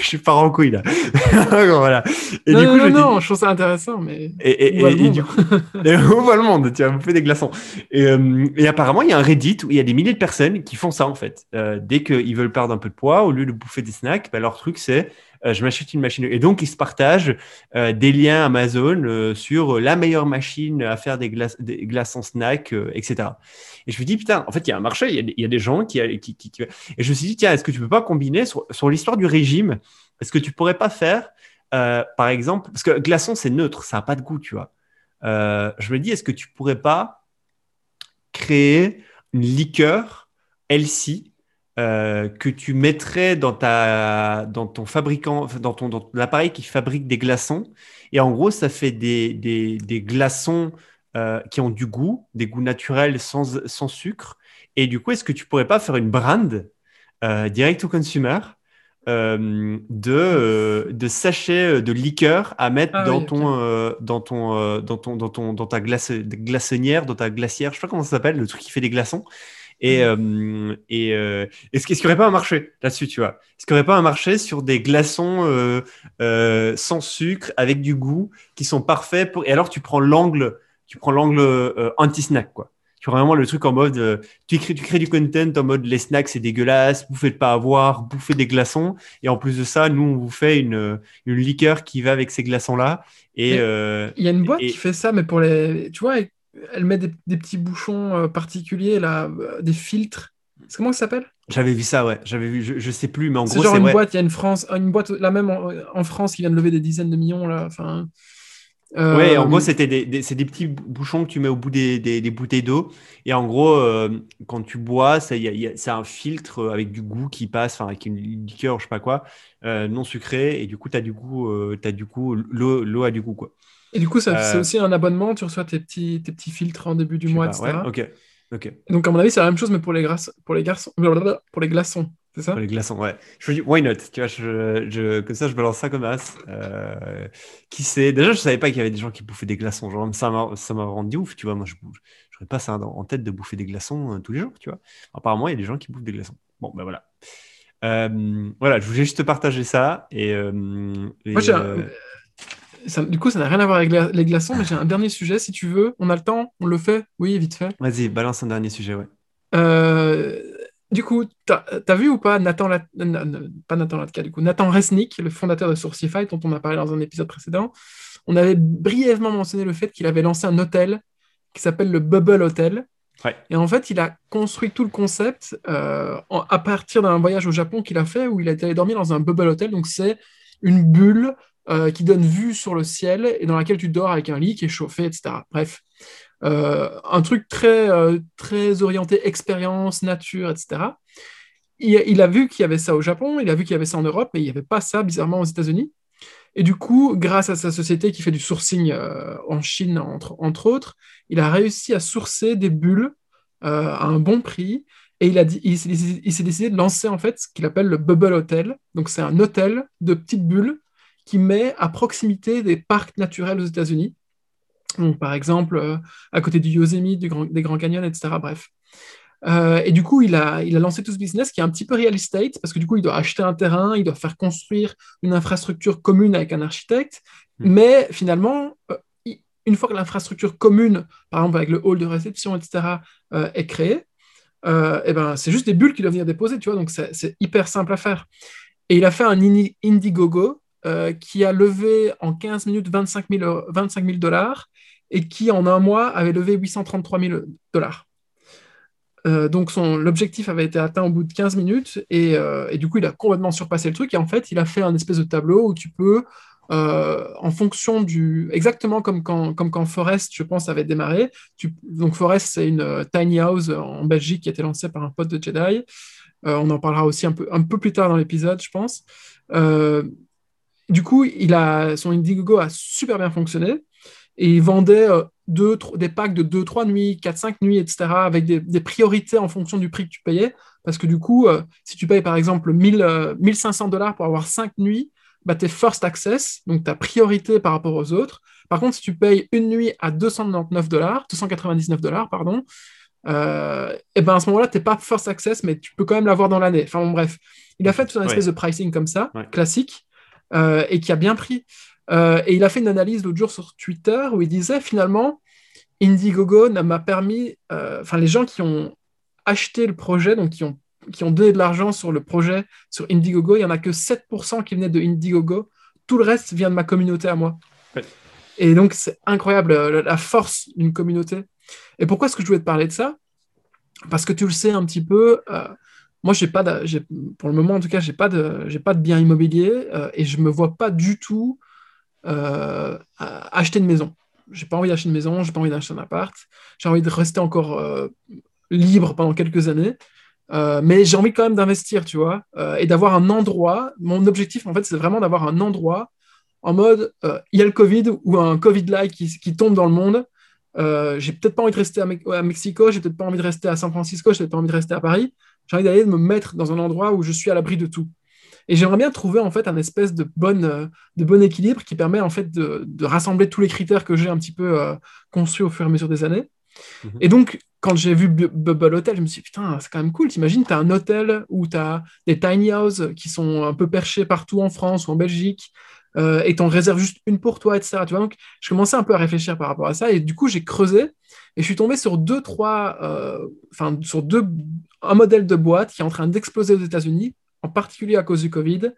je suis pas en couille là. (laughs) voilà. Et non, du coup, non, je dis- non, je trouve ça intéressant, mais. et, et- Où va et- le monde du coup, (laughs) où va le monde? Tu vas bouffer des glaçons. Et, euh, et apparemment, il y a un Reddit où il y a des milliers de personnes qui font ça en fait. Euh, dès qu'ils veulent perdre un peu de poids, au lieu de bouffer des snacks, bah, leur truc c'est je m'achète une machine. Et donc, ils se partagent euh, des liens Amazon euh, sur la meilleure machine à faire des, glaçons snacks, euh, etc. Et je me dis, putain, en fait, il y a un marché, il y a des, gens qui, Et je me suis dit, tiens, est-ce que tu peux pas combiner sur, l'histoire du régime? Est-ce que tu pourrais pas faire, euh, par exemple, parce que glaçon, c'est neutre, ça n'a pas de goût, tu vois. Euh, je me dis, est-ce que tu pourrais pas créer une liqueur LC euh, que tu mettrais dans, ta, dans ton fabricant, dans ton dans l'appareil qui fabrique des glaçons. Et en gros, ça fait des, des, des glaçons euh, qui ont du goût, des goûts naturels sans, sans sucre. Et du coup, est-ce que tu pourrais pas faire une brand euh, direct au consumer euh, de, euh, de sachets de liqueur à mettre Ah dans, oui, ton, dans, ton, dans, ton, dans, ton, dans ta glace, glaçonnière, dans ta glacière, je sais pas comment ça s'appelle, le truc qui fait des glaçons. Et, euh, et euh, est-ce qu'il n'y aurait pas un marché là-dessus, tu vois? Est-ce qu'il n'y aurait pas un marché sur des glaçons euh, sans sucre, avec du goût, qui sont parfaits pour... Et alors, tu prends l'angle, tu prends l'angle anti-snack, quoi. Tu vois vraiment le truc en mode, tu, crées, tu crées du content en mode les snacks c'est dégueulasse, bouffer de pas avoir, bouffer des glaçons. Et en plus de ça, nous on vous fait une, une liqueur qui va avec ces glaçons là. Et, Il y a une boîte et- qui fait ça, mais pour les. Tu vois, elle met des, des petits bouchons euh, particuliers, là, euh, des filtres. C'est comment ça s'appelle? j'avais vu ça, ouais. J'avais vu, je, je sais plus, mais en C'est gros genre une boîte, il y a une France, une boîte là même en, en France qui vient de lever des dizaines de millions là. Enfin, euh, Ouais, en gros, c'était des, des- c'est des petits bouchons que tu mets au bout des, des- des bouteilles d'eau. Et en gros, euh, quand tu bois, ça, y a- y a- c'est un filtre avec du goût qui passe, enfin, avec une liqueur, je sais pas quoi, euh, non sucré. Et du coup, tu as du goût, euh, du coup, l'eau, l'eau a du goût, quoi. Et du coup, ça, c'est Euh, aussi un abonnement, tu reçois tes petits, tes petits filtres en début du mois, pas, etc. Ouais, ok. Ok. Donc, à mon avis, c'est la même chose, mais pour les, grasses, pour les garçons, (laughs) pour les glaçons, c'est ça? Pour les glaçons, ouais. Je me dis, why not? Tu vois, je, je, comme ça, je balance ça comme as. Euh, qui sait? Déjà, je savais pas qu'il y avait des gens qui bouffaient des glaçons. Genre, ça m'a, ça m'a rendu ouf, tu vois. Moi, je n'aurais pas ça en tête de bouffer des glaçons euh, tous les jours, tu vois. Apparemment, il y a des gens qui bouffent des glaçons. Bon, ben voilà. Voilà, je voulais juste te partager ça. Et, et, Moi, j'ai un- ça- du coup, ça n'a rien à voir avec les, glaçons, mais j'ai un dernier sujet, si tu veux. On a le temps On le fait Oui, vite fait. Vas-y, balance un dernier sujet, ouais. Euh, du coup, t'as as vu ou pas Nathan, Lat- na- pas Nathan Latka, du coup, Nathan Resnick, le fondateur de Sourcify, dont on a parlé dans un épisode précédent. On avait brièvement mentionné le fait qu'il avait lancé un hôtel qui s'appelle le Bubble Hotel. Ouais. Et en fait, il a construit tout le concept euh, en- à partir d'un voyage au Japon qu'il a fait où il a été allé dormir dans un Bubble Hotel. Donc, c'est une bulle euh, qui donne vue sur le ciel et dans laquelle tu dors avec un lit qui est chauffé, etc. Bref, Euh, un truc très, euh, très orienté expérience, nature, etc. Il, a vu qu'il y avait ça au Japon, il a vu qu'il y avait ça en Europe, mais il n'y avait pas ça bizarrement aux États-Unis. Et du coup, grâce à sa société qui fait du sourcing en Chine, entre, entre autres, il a réussi à sourcer des bulles à un bon prix. Et il, il s'est décidé de lancer en fait ce qu'il appelle le Bubble Hotel. Donc c'est un hôtel de petites bulles qui met à proximité des parcs naturels aux États-Unis. Donc, par exemple, euh, à côté du Yosemite, du Grand- des Grands Canyons, etc. Bref. Euh, et du coup, il a, il a lancé tout ce business qui est un petit peu real estate, parce que du coup, il doit acheter un terrain, il doit faire construire une infrastructure commune avec un architecte. Mm. Mais finalement, euh, une fois que l'infrastructure commune, par exemple avec le hall de réception, etc., euh, est créée, euh, eh ben, c'est juste des bulles qu'il doit venir déposer, tu vois, donc c'est hyper simple à faire. Et il a fait un Indiegogo euh, qui a levé en 15 minutes 25 000, euros- 25 000 dollars et qui en un mois avait levé 833 000 dollars. Euh, donc l'objectif avait été atteint au bout de 15 minutes et, euh, et du coup il a complètement surpassé le truc et en fait il a fait un espèce de tableau où tu peux euh, en fonction du exactement comme quand comme quand Forest je pense avait démarré. Tu, donc Forest c'est une tiny house en Belgique qui a été lancée par un pote de Jedi. On en parlera aussi un peu un peu plus tard dans l'épisode je pense du coup il a son Indiegogo a super bien fonctionné et il vendait euh, deux, des packs de 2-3 nuits, 4-5 nuits, etc., avec des, des priorités en fonction du prix que tu payais. Parce que du coup, euh, si tu payes par exemple 1000, euh, 1500 dollars pour avoir 5 nuits, bah, tu es first access, donc tu as priorité par rapport aux autres. Par contre, si tu payes une nuit à 299 dollars, 299 dollars, pardon, euh, et ben à ce moment-là, tu n'es pas first access, mais tu peux quand même l'avoir dans l'année. Enfin bon, bref, il a fait toute une espèce de pricing comme ça, Ouais. classique, euh, et qui a bien pris. Euh, et il a fait une analyse l'autre jour sur Twitter où il disait finalement, Indiegogo n'a- m'a permis, euh, enfin les gens qui ont acheté le projet, donc qui ont, qui ont donné de l'argent sur le projet sur Indiegogo, il n'y en a que 7% qui venaient de Indiegogo. Tout le reste vient de ma communauté à moi. Ouais. Et donc c'est incroyable la force d'une communauté. Et pourquoi est-ce que je voulais te parler de ça? Parce que tu le sais un petit peu. euh, moi, j'ai pas, pour le moment en tout cas, j'ai pas de, j'ai pas de bien immobilier euh, et je me vois pas du tout euh, acheter une maison. J'ai pas envie d'acheter une maison, j'ai pas envie d'acheter un appart. J'ai envie de rester encore euh, libre pendant quelques années. Mais j'ai envie quand même d'investir, tu vois, et d'avoir un endroit. Mon objectif, en fait, c'est vraiment d'avoir un endroit en mode, il y a le Covid ou un Covid-like qui, tombe dans le monde. J'ai peut-être pas envie de rester à, Me- à Mexico, j'ai peut-être pas envie de rester à San Francisco, j'ai peut-être pas envie de rester à Paris. J'ai envie d'aller me mettre dans un endroit où je suis à l'abri de tout. Et j'aimerais bien trouver en fait un espèce de bonne, euh, de bon équilibre qui permet en fait de, de rassembler tous les critères que j'ai un petit peu euh, conçus au fur et à mesure des années. Mhm. Et donc, quand j'ai vu Bu- Bubble Hotel, je me suis dit, putain, c'est quand même cool. T'imagines, tu as un hôtel où tu as des tiny houses qui sont un peu perchés partout en France ou en Belgique, euh, et t'en réserves juste une pour toi, etc. Tu vois, donc, je commençais un peu à réfléchir par rapport à ça, et du coup, j'ai creusé, et je suis tombé sur deux, trois, euh, enfin, sur deux, un modèle de boîte qui est en train d'exploser aux États-Unis, en particulier à cause du Covid.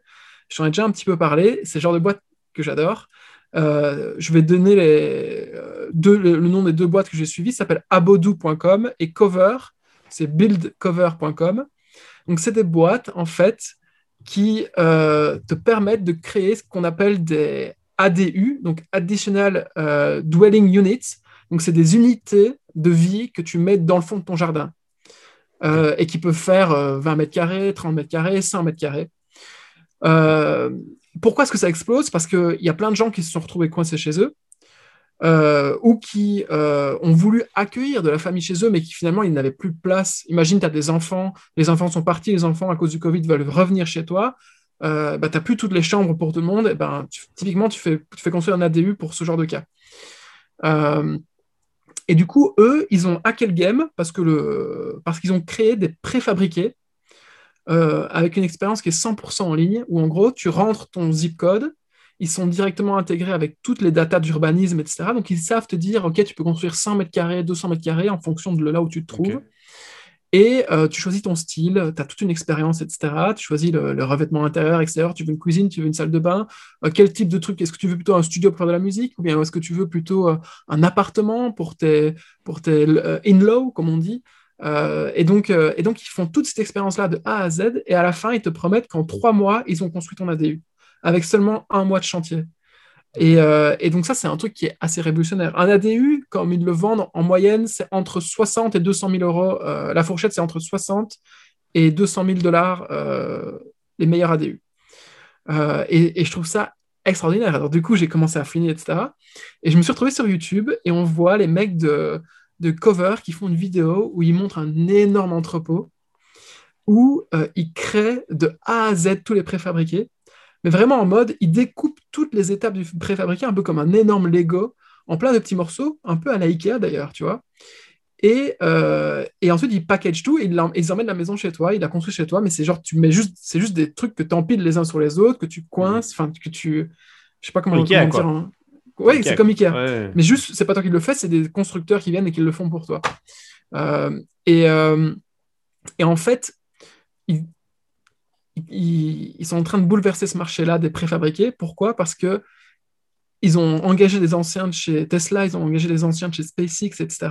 J'en ai déjà un petit peu parlé, c'est le genre de boîte que j'adore. Euh, je vais donner euh, le, nom des deux boîtes que j'ai suivies. Ça s'appelle abodoo.com et Cover, c'est buildcover.com. Donc, c'est des boîtes, en fait, qui te permettent de créer ce qu'on appelle des ADU, donc Additional Dwelling Units. Donc, c'est des unités de vie que tu mets dans le fond de ton jardin euh, et qui peuvent faire euh, 20 mètres carrés, 30 mètres carrés, 100 mètres carrés. Euh, pourquoi est-ce que ça explose? Parce qu'il y a plein de gens qui se sont retrouvés coincés chez eux euh, ou qui euh, ont voulu accueillir de la famille chez eux, mais qui finalement, ils n'avaient plus de place. Imagine, tu as des enfants, les enfants sont partis, les enfants, à cause du Covid, veulent revenir chez toi. Euh, bah, tu n'as plus toutes les chambres pour tout le monde. Et ben, tu- typiquement, tu fais, tu fais construire un ADU pour ce genre de cas. Euh, et du coup, eux, ils ont hacké le game parce que le, parce qu'ils ont créé des préfabriqués euh, avec une expérience qui est 100% en ligne, où en gros, tu rentres ton zip code, ils sont directement intégrés avec toutes les datas d'urbanisme, etc. Donc, ils savent te dire, OK, tu peux construire 100 mètres carrés, 200 mètres carrés en fonction de là où tu te trouves. Et euh, tu choisis ton style, tu as toute une expérience, etc. Tu choisis le, revêtement intérieur, extérieur, tu veux une cuisine, tu veux une salle de bain, euh, quel type de truc, est-ce que tu veux plutôt un studio pour faire de la musique, ou bien est-ce que tu veux plutôt euh, un appartement pour tes, pour in-law, comme on dit? Et, donc, et donc, ils font toute cette expérience-là de A à Z, et à la fin, ils te promettent qu'en trois mois, ils ont construit ton ADU, avec seulement un mois de chantier. Et, euh, et donc ça, c'est un truc qui est assez révolutionnaire. Un ADU, comme ils le vendent en moyenne, c'est entre 60 et 200 000 euros. Euh, la fourchette, c'est entre 60 et 200 000 dollars euh, les meilleurs ADU. Et, je trouve ça extraordinaire. Alors du coup, j'ai commencé à fouiner, etc. Et je me suis retrouvé sur YouTube et on voit les mecs de, Cover qui font une vidéo où ils montrent un énorme entrepôt où ils créent de A à Z tous les préfabriqués mais vraiment en mode, il découpe toutes les étapes du préfabriqué, un peu comme un énorme Lego, en plein de petits morceaux, un peu à la Ikea d'ailleurs, tu vois. Et, euh, et ensuite, il package tout et il, ils emmènent la maison chez toi, il la construit chez toi, mais c'est genre, tu mets juste, c'est juste des trucs que tu empiles les uns sur les autres, que tu coinces, enfin, que tu. Je sais pas comment, Ikea, comment dire. Ouais, Ikea, c'est comme Ikea. Ouais. Mais juste, c'est pas toi qui le fais, c'est des constructeurs qui viennent et qui le font pour toi. Euh, et, euh, et en fait, ils, ils- sont en train de bouleverser ce marché-là des préfabriqués. Pourquoi? Parce que ils ont engagé des anciens de chez Tesla, ils ont engagé des anciens de chez SpaceX, etc.,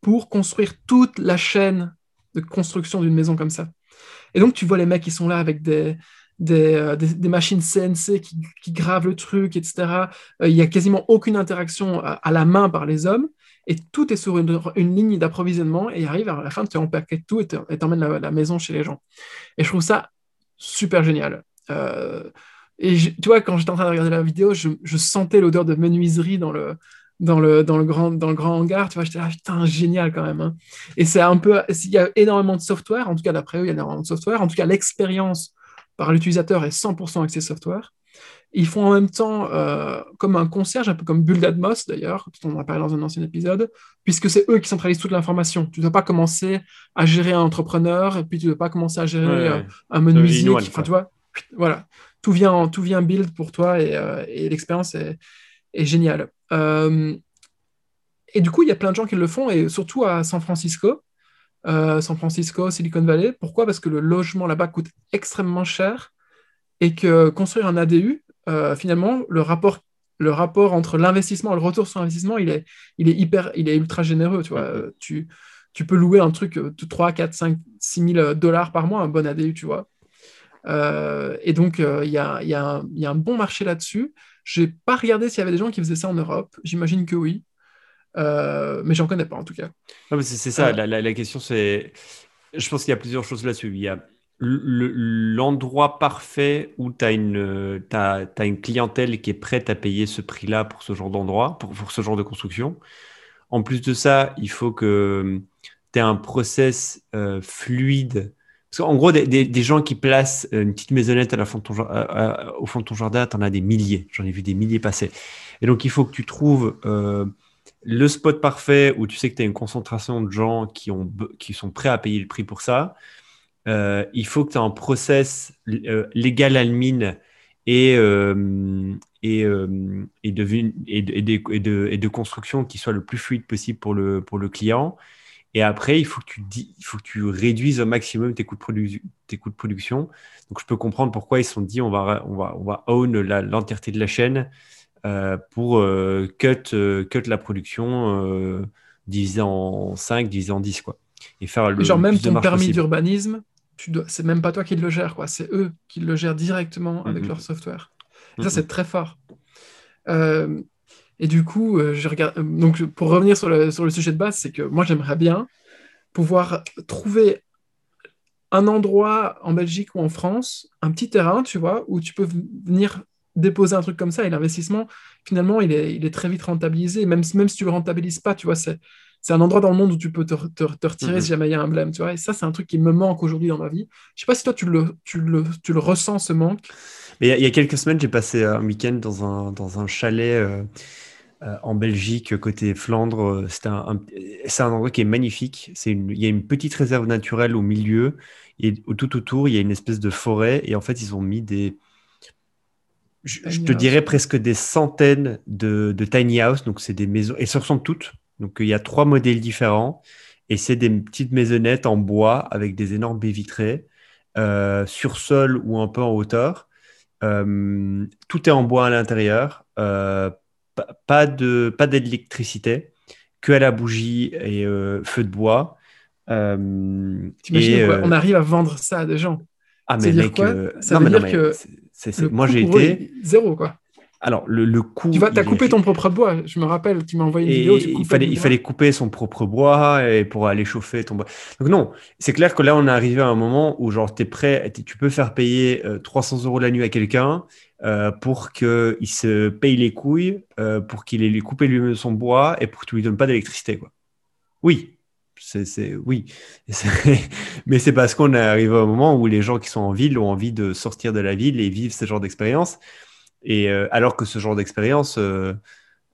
pour construire toute la chaîne de construction d'une maison comme ça. Et donc, tu vois les mecs qui sont là avec des, euh, machines CNC qui, gravent le truc, etc. Euh, Il n'y a quasiment aucune interaction à, la main par les hommes. Et tout est sur une, ligne d'approvisionnement. Et arrive à la fin, tu empaquetes tout et tu emmènes la, la maison chez les gens. Et je trouve ça super génial. Euh, et je- tu vois, quand j'étais en train de regarder la vidéo, je, sentais l'odeur de menuiserie dans le, dans le, dans le, grand, dans le grand hangar. Tu vois, j'étais là, putain, génial quand même. hein. Et c'est un peu, il y a énormément de software, en tout cas d'après eux, il y a énormément de software. En tout cas, l'expérience par l'utilisateur est 100% axée software. Ils font en même temps euh, comme un concierge, un peu comme Bull Atmos d'ailleurs, dont on a parlé dans un ancien épisode, puisque c'est eux qui centralisent toute l'information. Tu ne dois pas commencer à gérer un entrepreneur, et puis tu ne dois pas commencer à gérer Ouais, euh, un one, quoi. Enfin, tu vois, voilà, tout vient, tout vient build pour toi et, euh, et l'expérience est, est géniale. Et du coup, il y a plein de gens qui le font, et surtout à San Francisco, euh, San Francisco, Silicon Valley. Pourquoi? Parce que le logement là-bas coûte extrêmement cher et que construire un ADU, euh, finalement, le rapport, le rapport entre l'investissement et le retour sur investissement, il est, il est hyper, il est ultra généreux. Tu vois, Euh, tu, tu peux louer un truc de 3, 4, 5, 6 000 dollars par mois, un bon ADU, tu vois. Euh, et donc, il y a, y a y a un bon marché là-dessus. Je n'ai pas regardé s'il y avait des gens qui faisaient ça en Europe. J'imagine que oui. Mais j'en connais pas en tout cas. C'est ça, la, la- la question c'est. Je pense qu'il y a plusieurs choses là-dessus. Il y a l'endroit parfait où tu as une, une clientèle qui est prête à payer ce prix-là pour ce genre d'endroit, pour, ce genre de construction. En plus de ça, il faut que tu aies un process euh, fluide. Parce qu'en gros, des, des- gens qui placent une petite maisonnette à- au fond de ton jardin, tu en as des milliers. J'en ai vu des milliers passer. Et donc, il faut que tu trouves euh, le spot parfait où tu sais que tu as une concentration de gens qui, ont, qui sont prêts à payer le prix pour ça. Euh, il faut que tu un process euh, légal admin et, euh, et, et, de, construction qui soit le plus fluide possible pour le, pour le client. Et après, il faut que tu, il faut que tu réduises au maximum tes coûts de, tes coûts de production. Donc, je peux comprendre pourquoi ils se sont dit on va, on va, on va own l'entièreté de la chaîne euh, pour euh, cut, cut la production divisé en 5, divisé en 10. Quoi. Et faire le, Genre même ton permis d'urbanisme, dois... c'est même pas toi qui le gère, quoi. C'est eux qui le gèrent directement avec leur software. Et ça, c'est très fort. Euh, et du coup, euh, je regarde... euh, donc, pour revenir sur le, sur le sujet de base, c'est que moi, j'aimerais bien pouvoir trouver un endroit en Belgique ou en France, un petit terrain, tu vois, où tu peux venir déposer un truc comme ça et l'investissement, finalement, il est, il est très vite rentabilisé. Même, si- même si tu le rentabilises pas, tu vois, c'est, c'est un endroit dans le monde où tu peux te, te- te retirer Mhm. si jamais il y a un blême, tu vois. Et ça, c'est un truc qui me manque aujourd'hui dans ma vie. Je sais pas si toi, tu le, tu le, tu le ressens, ce manque. Mais il y, a- il y a quelques semaines, j'ai passé un week-end dans un, dans un chalet euh, euh, en Belgique, côté Flandre. C'était un, un- c'est un endroit qui est magnifique. C'est il y a une petite réserve naturelle au milieu et tout autour, il y a une espèce de forêt. Et en fait, ils ont mis des, je, te dirais presque des centaines de, de tiny house. Donc, c'est des maisons, et ce ressemble toutes. Donc, il y a trois modèles différents. Et c'est des petites maisonnettes en bois avec des énormes baies vitrées, euh, sur sol ou un peu en hauteur. Euh, tout est en bois à l'intérieur. Euh, pa- pas de, pas d'électricité, que à la bougie et feu de bois. T'imagines et, quoi? On arrive à vendre ça à des gens. ah, mais mec, quoi? Ça veut dire que moi j'ai été. zéro quoi. Alors, le, le coût. Tu vas, est coupé ton propre bois. Je me rappelle, tu m'as envoyé une Et vidéo. tu il fallait, il couper son propre bois et pour aller chauffer ton bois. Donc non, c'est clair que là, on est arrivé à un moment où genre, tu es prêt, tu peux faire payer euh, 300 euros la nuit à quelqu'un euh, pour qu'il se paye les couilles, euh, pour qu'il ait coupé lui-même son bois et pour que tu lui donnes pas d'électricité. quoi. Oui, c'est, oui. (laughs) Mais c'est parce qu'on est arrivé à un moment où les gens qui sont en ville ont envie de sortir de la ville et vivre ce genre d'expérience. Et euh, alors que ce genre d'expérience, euh,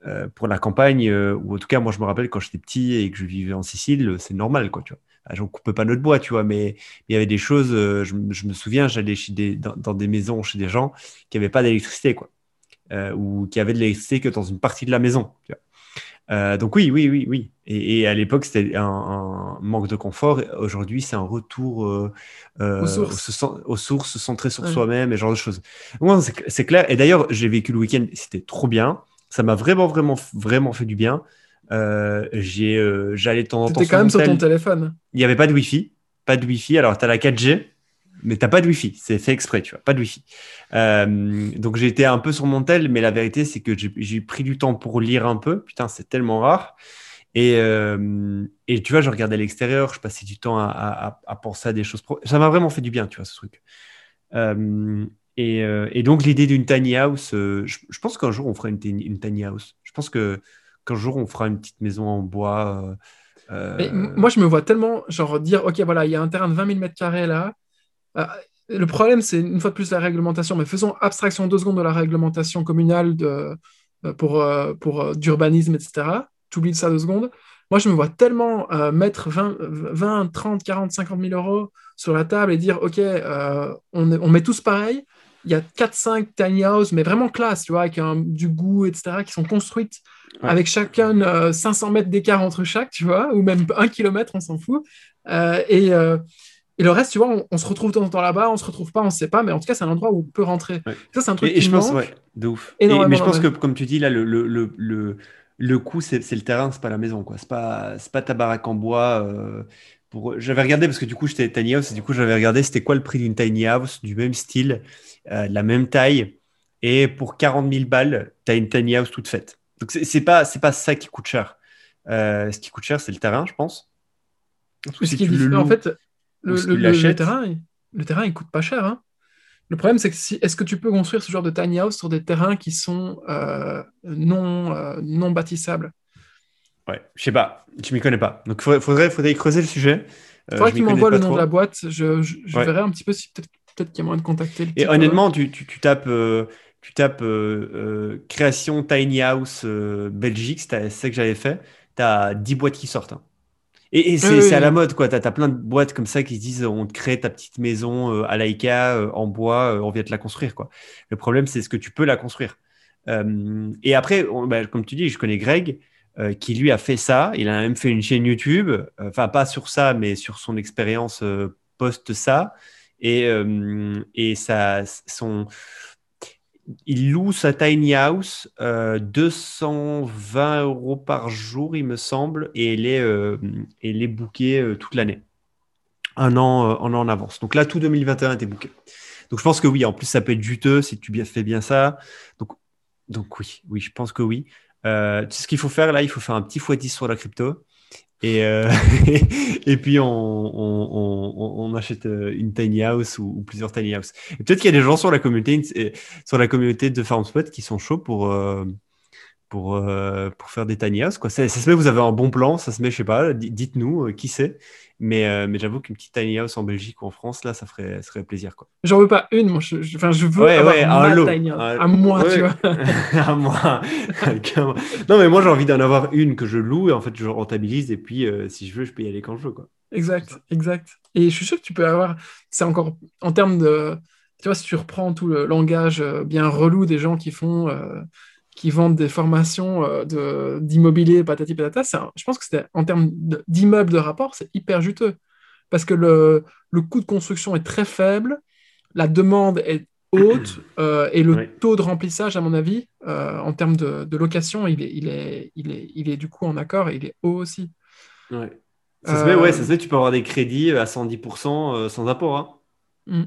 euh, pour la campagne, ou en tout cas, moi, je me rappelle quand j'étais petit et que je vivais en Sicile, c'est normal, quoi, tu vois. Ah, J'en coupais pas notre bois, tu vois, mais il y avait des choses, je, me- souviens, j'allais dans, dans des maisons chez des gens qui n'avaient pas d'électricité, quoi, ou qui avaient de l'électricité que dans une partie de la maison, tu vois. Euh, donc oui, oui, oui, oui. Et, et à l'époque, c'était un, un manque de confort. Aujourd'hui, c'est un retour euh, euh, Aux sources. se cen- aux sources, centré sur Ouais. soi-même et ce genre de choses. C'est clair. Et d'ailleurs, j'ai vécu le week-end, c'était trop bien. Ça m'a vraiment, vraiment, vraiment fait du bien. J'allais de temps en temps T'étais quand même sur ton téléphone. Il n'y avait pas de Wi-Fi. Pas de Wi-Fi. Alors, tu as la 4G, mais tu pas de Wi-Fi. C'est fait exprès, tu vois. Pas de Wi-Fi. Euh, donc, été un peu sur mon tel, mais la vérité, c'est que j'ai pris du temps pour lire un peu. Putain, c'est tellement rare. Et, euh, et tu vois, je regardais l'extérieur, je passais du temps à, à- à penser à des choses. pro- Ça m'a vraiment fait du bien, tu vois, ce truc. Euh, et, euh, et donc, l'idée d'une tiny house, je, je pense qu'un jour, on fera une, tiny- une tiny house. Je pense que qu'un jour, on fera une petite maison en bois. Mais moi, je me vois tellement, genre, dire, OK, voilà, il y a un terrain de 20 000 mètres carrés là. Euh, le problème, c'est une fois de plus la réglementation, mais faisons abstraction deux secondes de la réglementation communale de, euh, pour, euh, pour d'urbanisme, etc. Tu oublies ça deux secondes. Moi, je me vois tellement euh, mettre 20, 20, 30, 40, 50 000 euros sur la table et dire, OK, euh, on, met tous pareil. Il y a 4-5 tiny house, mais vraiment classe, tu vois, avec un- du goût, etc., qui sont construites Ouais. avec chacun euh, 500 mètres d'écart entre chaque, tu vois, ou même un kilomètre, on s'en fout. Et, et le reste, tu vois, on, on se retrouve de temps en temps là-bas, on se retrouve pas, on sait pas, mais en tout cas, c'est un endroit où on peut rentrer. Ouais. Ça, c'est un truc Et, et qui je pense, ouais, de ouf. Et- mais je pense que, comme tu dis, là, le, le, le, le, le coût, c'est le terrain, c'est pas la maison, quoi. C'est pas, pas ta baraque en bois. euh, pour... J'avais regardé, parce que du coup, j'étais tiny house, et du coup, j'avais regardé c'était quoi le prix d'une tiny house du même style, euh, de la même taille, et pour 40 000 balles, tu as une tiny house toute faite. Donc, c'est pas, pas ça qui coûte cher. Euh, ce qui coûte cher, c'est le terrain, je pense. Ce Si qui différent, en fait, le, terrain, il- le terrain, il coûte pas cher. hein. Le problème, c'est que si, est-ce que tu peux construire ce genre de tiny house sur des terrains qui sont euh, non, euh, non bâtissables? Ouais, je sais pas, je m'y connais pas. Donc, faudrait, faudrait, faudrait y creuser le sujet. Euh, faudrait qu'il m'envoie le nom trop. de la boîte. Je, je, je Ouais. verrai un petit peu si peut-être qu'il y a moyen de contacter le Et type, honnêtement, tu, tu, tu tapes, euh, tu tapes euh, euh, création tiny house euh, Belgique, c'est c'est ça que j'avais fait. Tu as 10 boîtes qui sortent. hein. Et, et c'est Oui, à la mode, quoi. Tu as, plein de boîtes comme ça qui se disent on te crée ta petite maison euh, à l'IKEA euh, en bois, euh, on vient te la construire, quoi. Le problème, c'est ce que tu peux la construire. Euh, et après, on- bah, comme tu dis, je connais Greg euh, qui lui a fait ça. Il a même fait une chaîne YouTube, euh, enfin pas sur ça, mais sur son expérience euh, post ça. Et, et ça, son, il loue sa tiny house euh, 220 euros par jour, il me semble, et elle est, euh, euh, toute l'année. Un an, euh, un an en avance. Donc là, tout 2021 était booké. Donc je pense que oui, en plus, ça peut être juteux si tu fais bien ça. Donc, donc oui, oui, je pense que oui. Euh, tu sais ce qu'il faut faire là, il faut faire un petit x10 sur la crypto. Et, euh, (laughs) et puis on, on, on, on achète euh, une tiny house ou, ou plusieurs tiny house. Et peut-être qu'il y a des gens sur la communauté, euh, sur la communauté de FarmSpot qui sont chauds pour, euh, pour, euh, pour faire des tiny house. Quoi. Ça, ça se met, vous avez un bon plan, ça se met, je sais pas, di- dites-nous euh, qui c'est. Mais, euh, mais j'avoue qu'une petite tiny house en Belgique ou en France, là, ça ferait, ça ferait plaisir. Quoi. J'en veux pas une, moi, je, je- veux Ouais, avoir ouais, ma un lot. tiny house. Un- à moi, ouais. tu vois. (laughs) à moi. Non, mais moi, j'ai envie d'en avoir une que je loue et en fait, je rentabilise. Et puis, si je veux, je peux y aller quand je veux. Quoi. Exact, exact. Et je suis sûr que tu peux avoir, c'est encore en termes de, tu vois, si tu reprends tout le langage bien relou des gens qui font, qui vendent des formations euh, de- d'immobilier, patati patata, un- je pense que c'était en termes d'immeubles de rapport, c'est hyper juteux. Parce que le, le coût de construction est très faible, la demande est haute, (clears throat) euh, et le taux de remplissage, à mon avis, euh, en termes de, de location, il est, il est, il est, il est du coup en accord et il est haut aussi. Ouais. Ça se fait, Euh, ouais, ça se fait, tu peux avoir des crédits à 110% euh, sans apport. hein. Mm.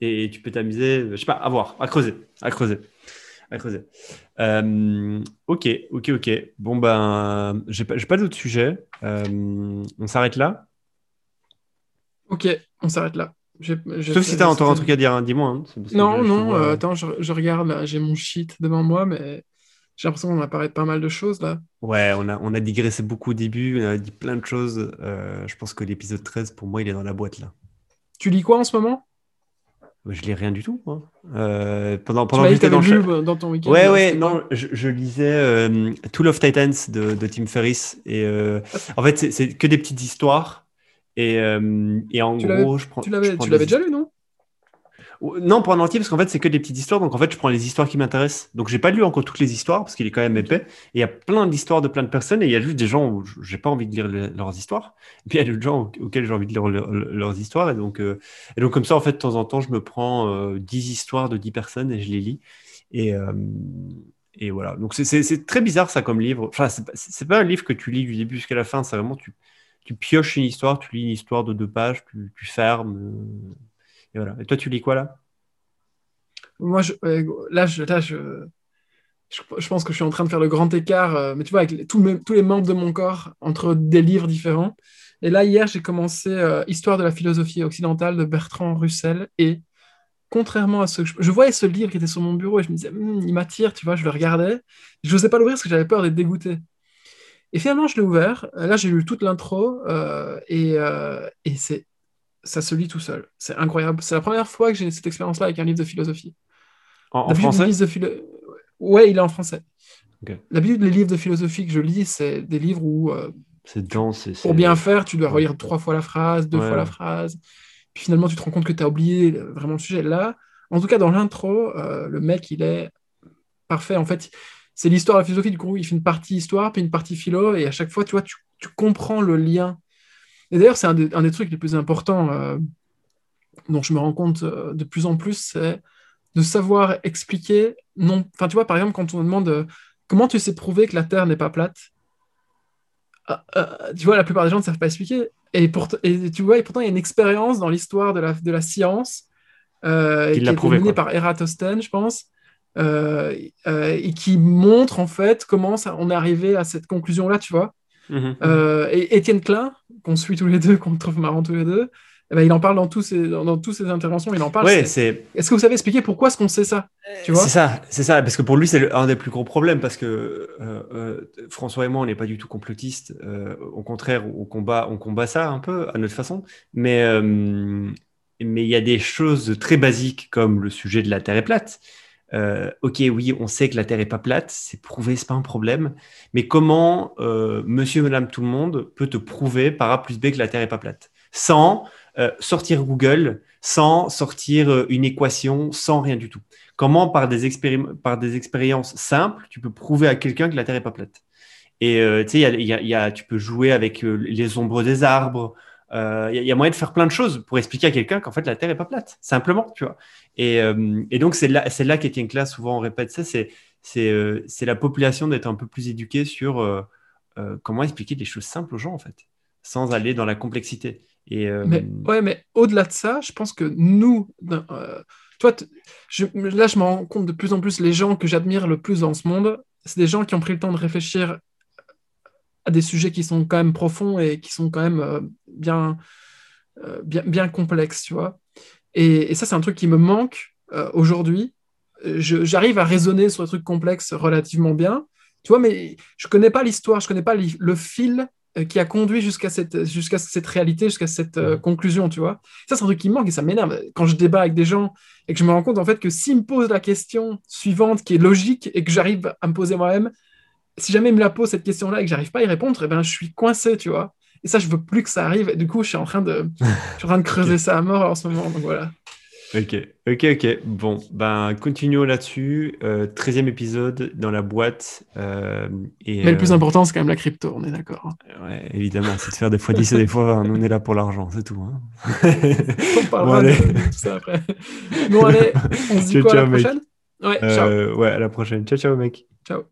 Et tu peux t'amuser, je sais pas, à voir, à creuser, à creuser, à creuser. Euh, ok, ok, ok. Bon, ben, j'ai pas, d'autres sujets. Euh, on s'arrête là? Ok, on s'arrête là. Sauf si tu as encore un truc à dire, hein, dis-moi. hein. Non, non, euh, attends, je, je regarde, j'ai mon sheet devant moi, mais j'ai l'impression qu'on a parlé de pas mal de choses là. Ouais, on a, on a digressé beaucoup au début, on a dit plein de choses. Je pense que l'épisode 13, pour moi, il est dans la boîte là. Tu lis quoi en ce moment? Je lis rien du tout. moi. Euh, pendant pendant que j'étais dans le dans ton week-end. Ouais, ouais, non, je, je lisais euh, Tool of Titans de, de Tim Ferriss. Et euh, en fait, c'est- que des petites histoires. Et, euh, et en Tu gros, je prends. Tu l'avais déjà lu, non? Non, pas en entier, parce qu'en fait, c'est que des petites histoires. Donc, en fait, je prends les histoires qui m'intéressent. Donc, j'ai pas lu encore toutes les histoires, parce qu'il est quand même épais. Et il y a plein d'histoires de plein de personnes, et il y a juste des gens où j'ai pas envie de lire le- leurs histoires. Et puis, il y a d'autres gens au- auxquels j'ai envie de lire le- le- leurs histoires. Et donc, euh, et donc, comme ça, en fait, de temps en temps, je me prends euh, 10 histoires de 10 personnes et je les lis. Et, euh, et voilà. Donc, c'est- très bizarre, ça, comme livre. Enfin, c'est pas, c'est pas un livre que tu lis du début jusqu'à la fin. C'est vraiment, tu, tu pioches une histoire, tu lis une histoire de deux pages, tu, tu fermes. Euh, et voilà. Et toi, tu lis quoi là? Moi, là, je, là je, je, je pense que je suis en train de faire le grand écart, euh, mais tu vois, avec tous, mes- tous les membres de mon corps entre des livres différents. Et là, hier, j'ai commencé euh, Histoire de la philosophie occidentale de Bertrand Russell. Et contrairement à ce que je, je voyais ce livre qui était sur mon bureau et je me disais, Hum, il m'attire, tu vois, je le regardais. Je n'osais pas l'ouvrir parce que j'avais peur d'être dégoûté. Et finalement, je l'ai ouvert. Là, j'ai lu toute l'intro euh, et, euh, et c'est, ça se lit tout seul. C'est incroyable. C'est la première fois que j'ai cette expérience-là avec un livre de philosophie. En, français de philo- Ouais, il est en français. Ok. D'habitude, les livres de philosophie que je lis, c'est des livres où, euh, C'est dense. pour bien faire, tu dois relire trois fois la phrase, deux Ouais, fois la phrase. Puis finalement, tu te rends compte que tu as oublié euh, vraiment le sujet. Là, en tout cas, dans l'intro, euh, le mec, il est parfait. En fait, c'est l'histoire de la philosophie. Du coup, il fait une partie histoire, puis une partie philo. Et à chaque fois, tu vois, tu, tu comprends le lien. Et d'ailleurs, c'est un, des- un des trucs les plus importants euh, dont je me rends compte euh, de plus en plus, c'est de savoir expliquer. Non, enfin, tu vois, par exemple, quand on me demande euh, comment tu sais prouver que la Terre n'est pas plate, tu vois, la plupart des gens ne savent pas expliquer. Et, tu vois, et pourtant, il y a une expérience dans l'histoire de la, de la science Qui a prouvé, menée quoi. par Eratosthène, je pense, et qui montre en fait comment ça, on est arrivé à cette conclusion-là, tu vois. Euh, et Étienne Klein, qu'on suit tous les deux, (laughs) qu'on trouve marrant tous les deux, eh ben, il en parle dans, tous ses, dans, dans toutes ses interventions. Il en parle. Ouais, c'est- Est-ce que vous savez expliquer pourquoi est-ce qu'on sait ça Tu vois? C'est ça, c'est ça, parce que pour lui c'est le- un des plus gros problèmes parce que euh, euh, François et moi on n'est pas du tout complotistes, au contraire on combat, on combat ça un peu à notre façon, mais mais il y a des choses très basiques comme le sujet de la Terre est plate. Euh, ok, oui, on sait que la Terre est pas plate, c'est prouvé, c'est pas un problème. Mais comment euh, Monsieur, Madame, tout le monde peut te prouver par A plus B que la Terre est pas plate, sans euh, sortir Google, sans sortir une équation, sans rien du tout. Comment par des, expériences simples, tu peux prouver à quelqu'un que la Terre est pas plate? Et tu sais, tu peux jouer avec les ombres des arbres. Il y, y a moyen de faire plein de choses pour expliquer à quelqu'un qu'en fait la Terre est pas plate, simplement, tu vois. Et, euh, et donc c'est là, c'est là qu'Étienne souvent on répète ça, euh, c'est la population d'être un peu plus éduquée sur euh, comment expliquer des choses simples aux gens en fait, sans aller dans la complexité. Et Mais, ouais, mais au-delà de ça, je pense que nous, toi, là, je me rends compte de plus en plus, les gens que j'admire le plus dans ce monde, c'est des gens qui ont pris le temps de réfléchir à des sujets qui sont quand même profonds et qui sont quand même bien, bien, bien complexes, tu vois. Et, et ça, c'est un truc qui me manque euh, aujourd'hui. Euh, J'arrive à raisonner sur des trucs complexes relativement bien, tu vois, mais je connais pas l'histoire, je connais pas le fil euh, qui a conduit jusqu'à cette, jusqu'à cette réalité, jusqu'à cette euh, conclusion, tu vois. Ça, c'est un truc qui me manque et ça m'énerve. Quand je débat avec des gens et que je me rends compte, en fait, que s'ils me posent la question suivante qui est logique et que j'arrive à me poser moi-même, si jamais ils me la posent cette question-là et que j'arrive pas à y répondre, eh ben, je suis coincé, tu vois. Et ça, je veux plus que ça arrive. Et du coup, je suis en train de, je suis en train de creuser (laughs) ça à mort en ce moment. Donc voilà. Ok, ok, ok. Bon, ben continuons là-dessus. Euh, 13e épisode dans la boîte. euh, et, Mais le plus euh, important, c'est quand même la crypto, on est d'accord. hein. ouais, évidemment, c'est de faire des fois 10 et des fois 20. Nous, on est là pour l'argent, c'est tout. hein. (laughs) On parlera Bon, allez. de, de tout ça après. Bon, allez, on se dit Ciao, quoi à la ciao, mec. prochaine? Ouais, ciao. Euh, ouais, à la prochaine. Ciao, ciao, mec. Ciao.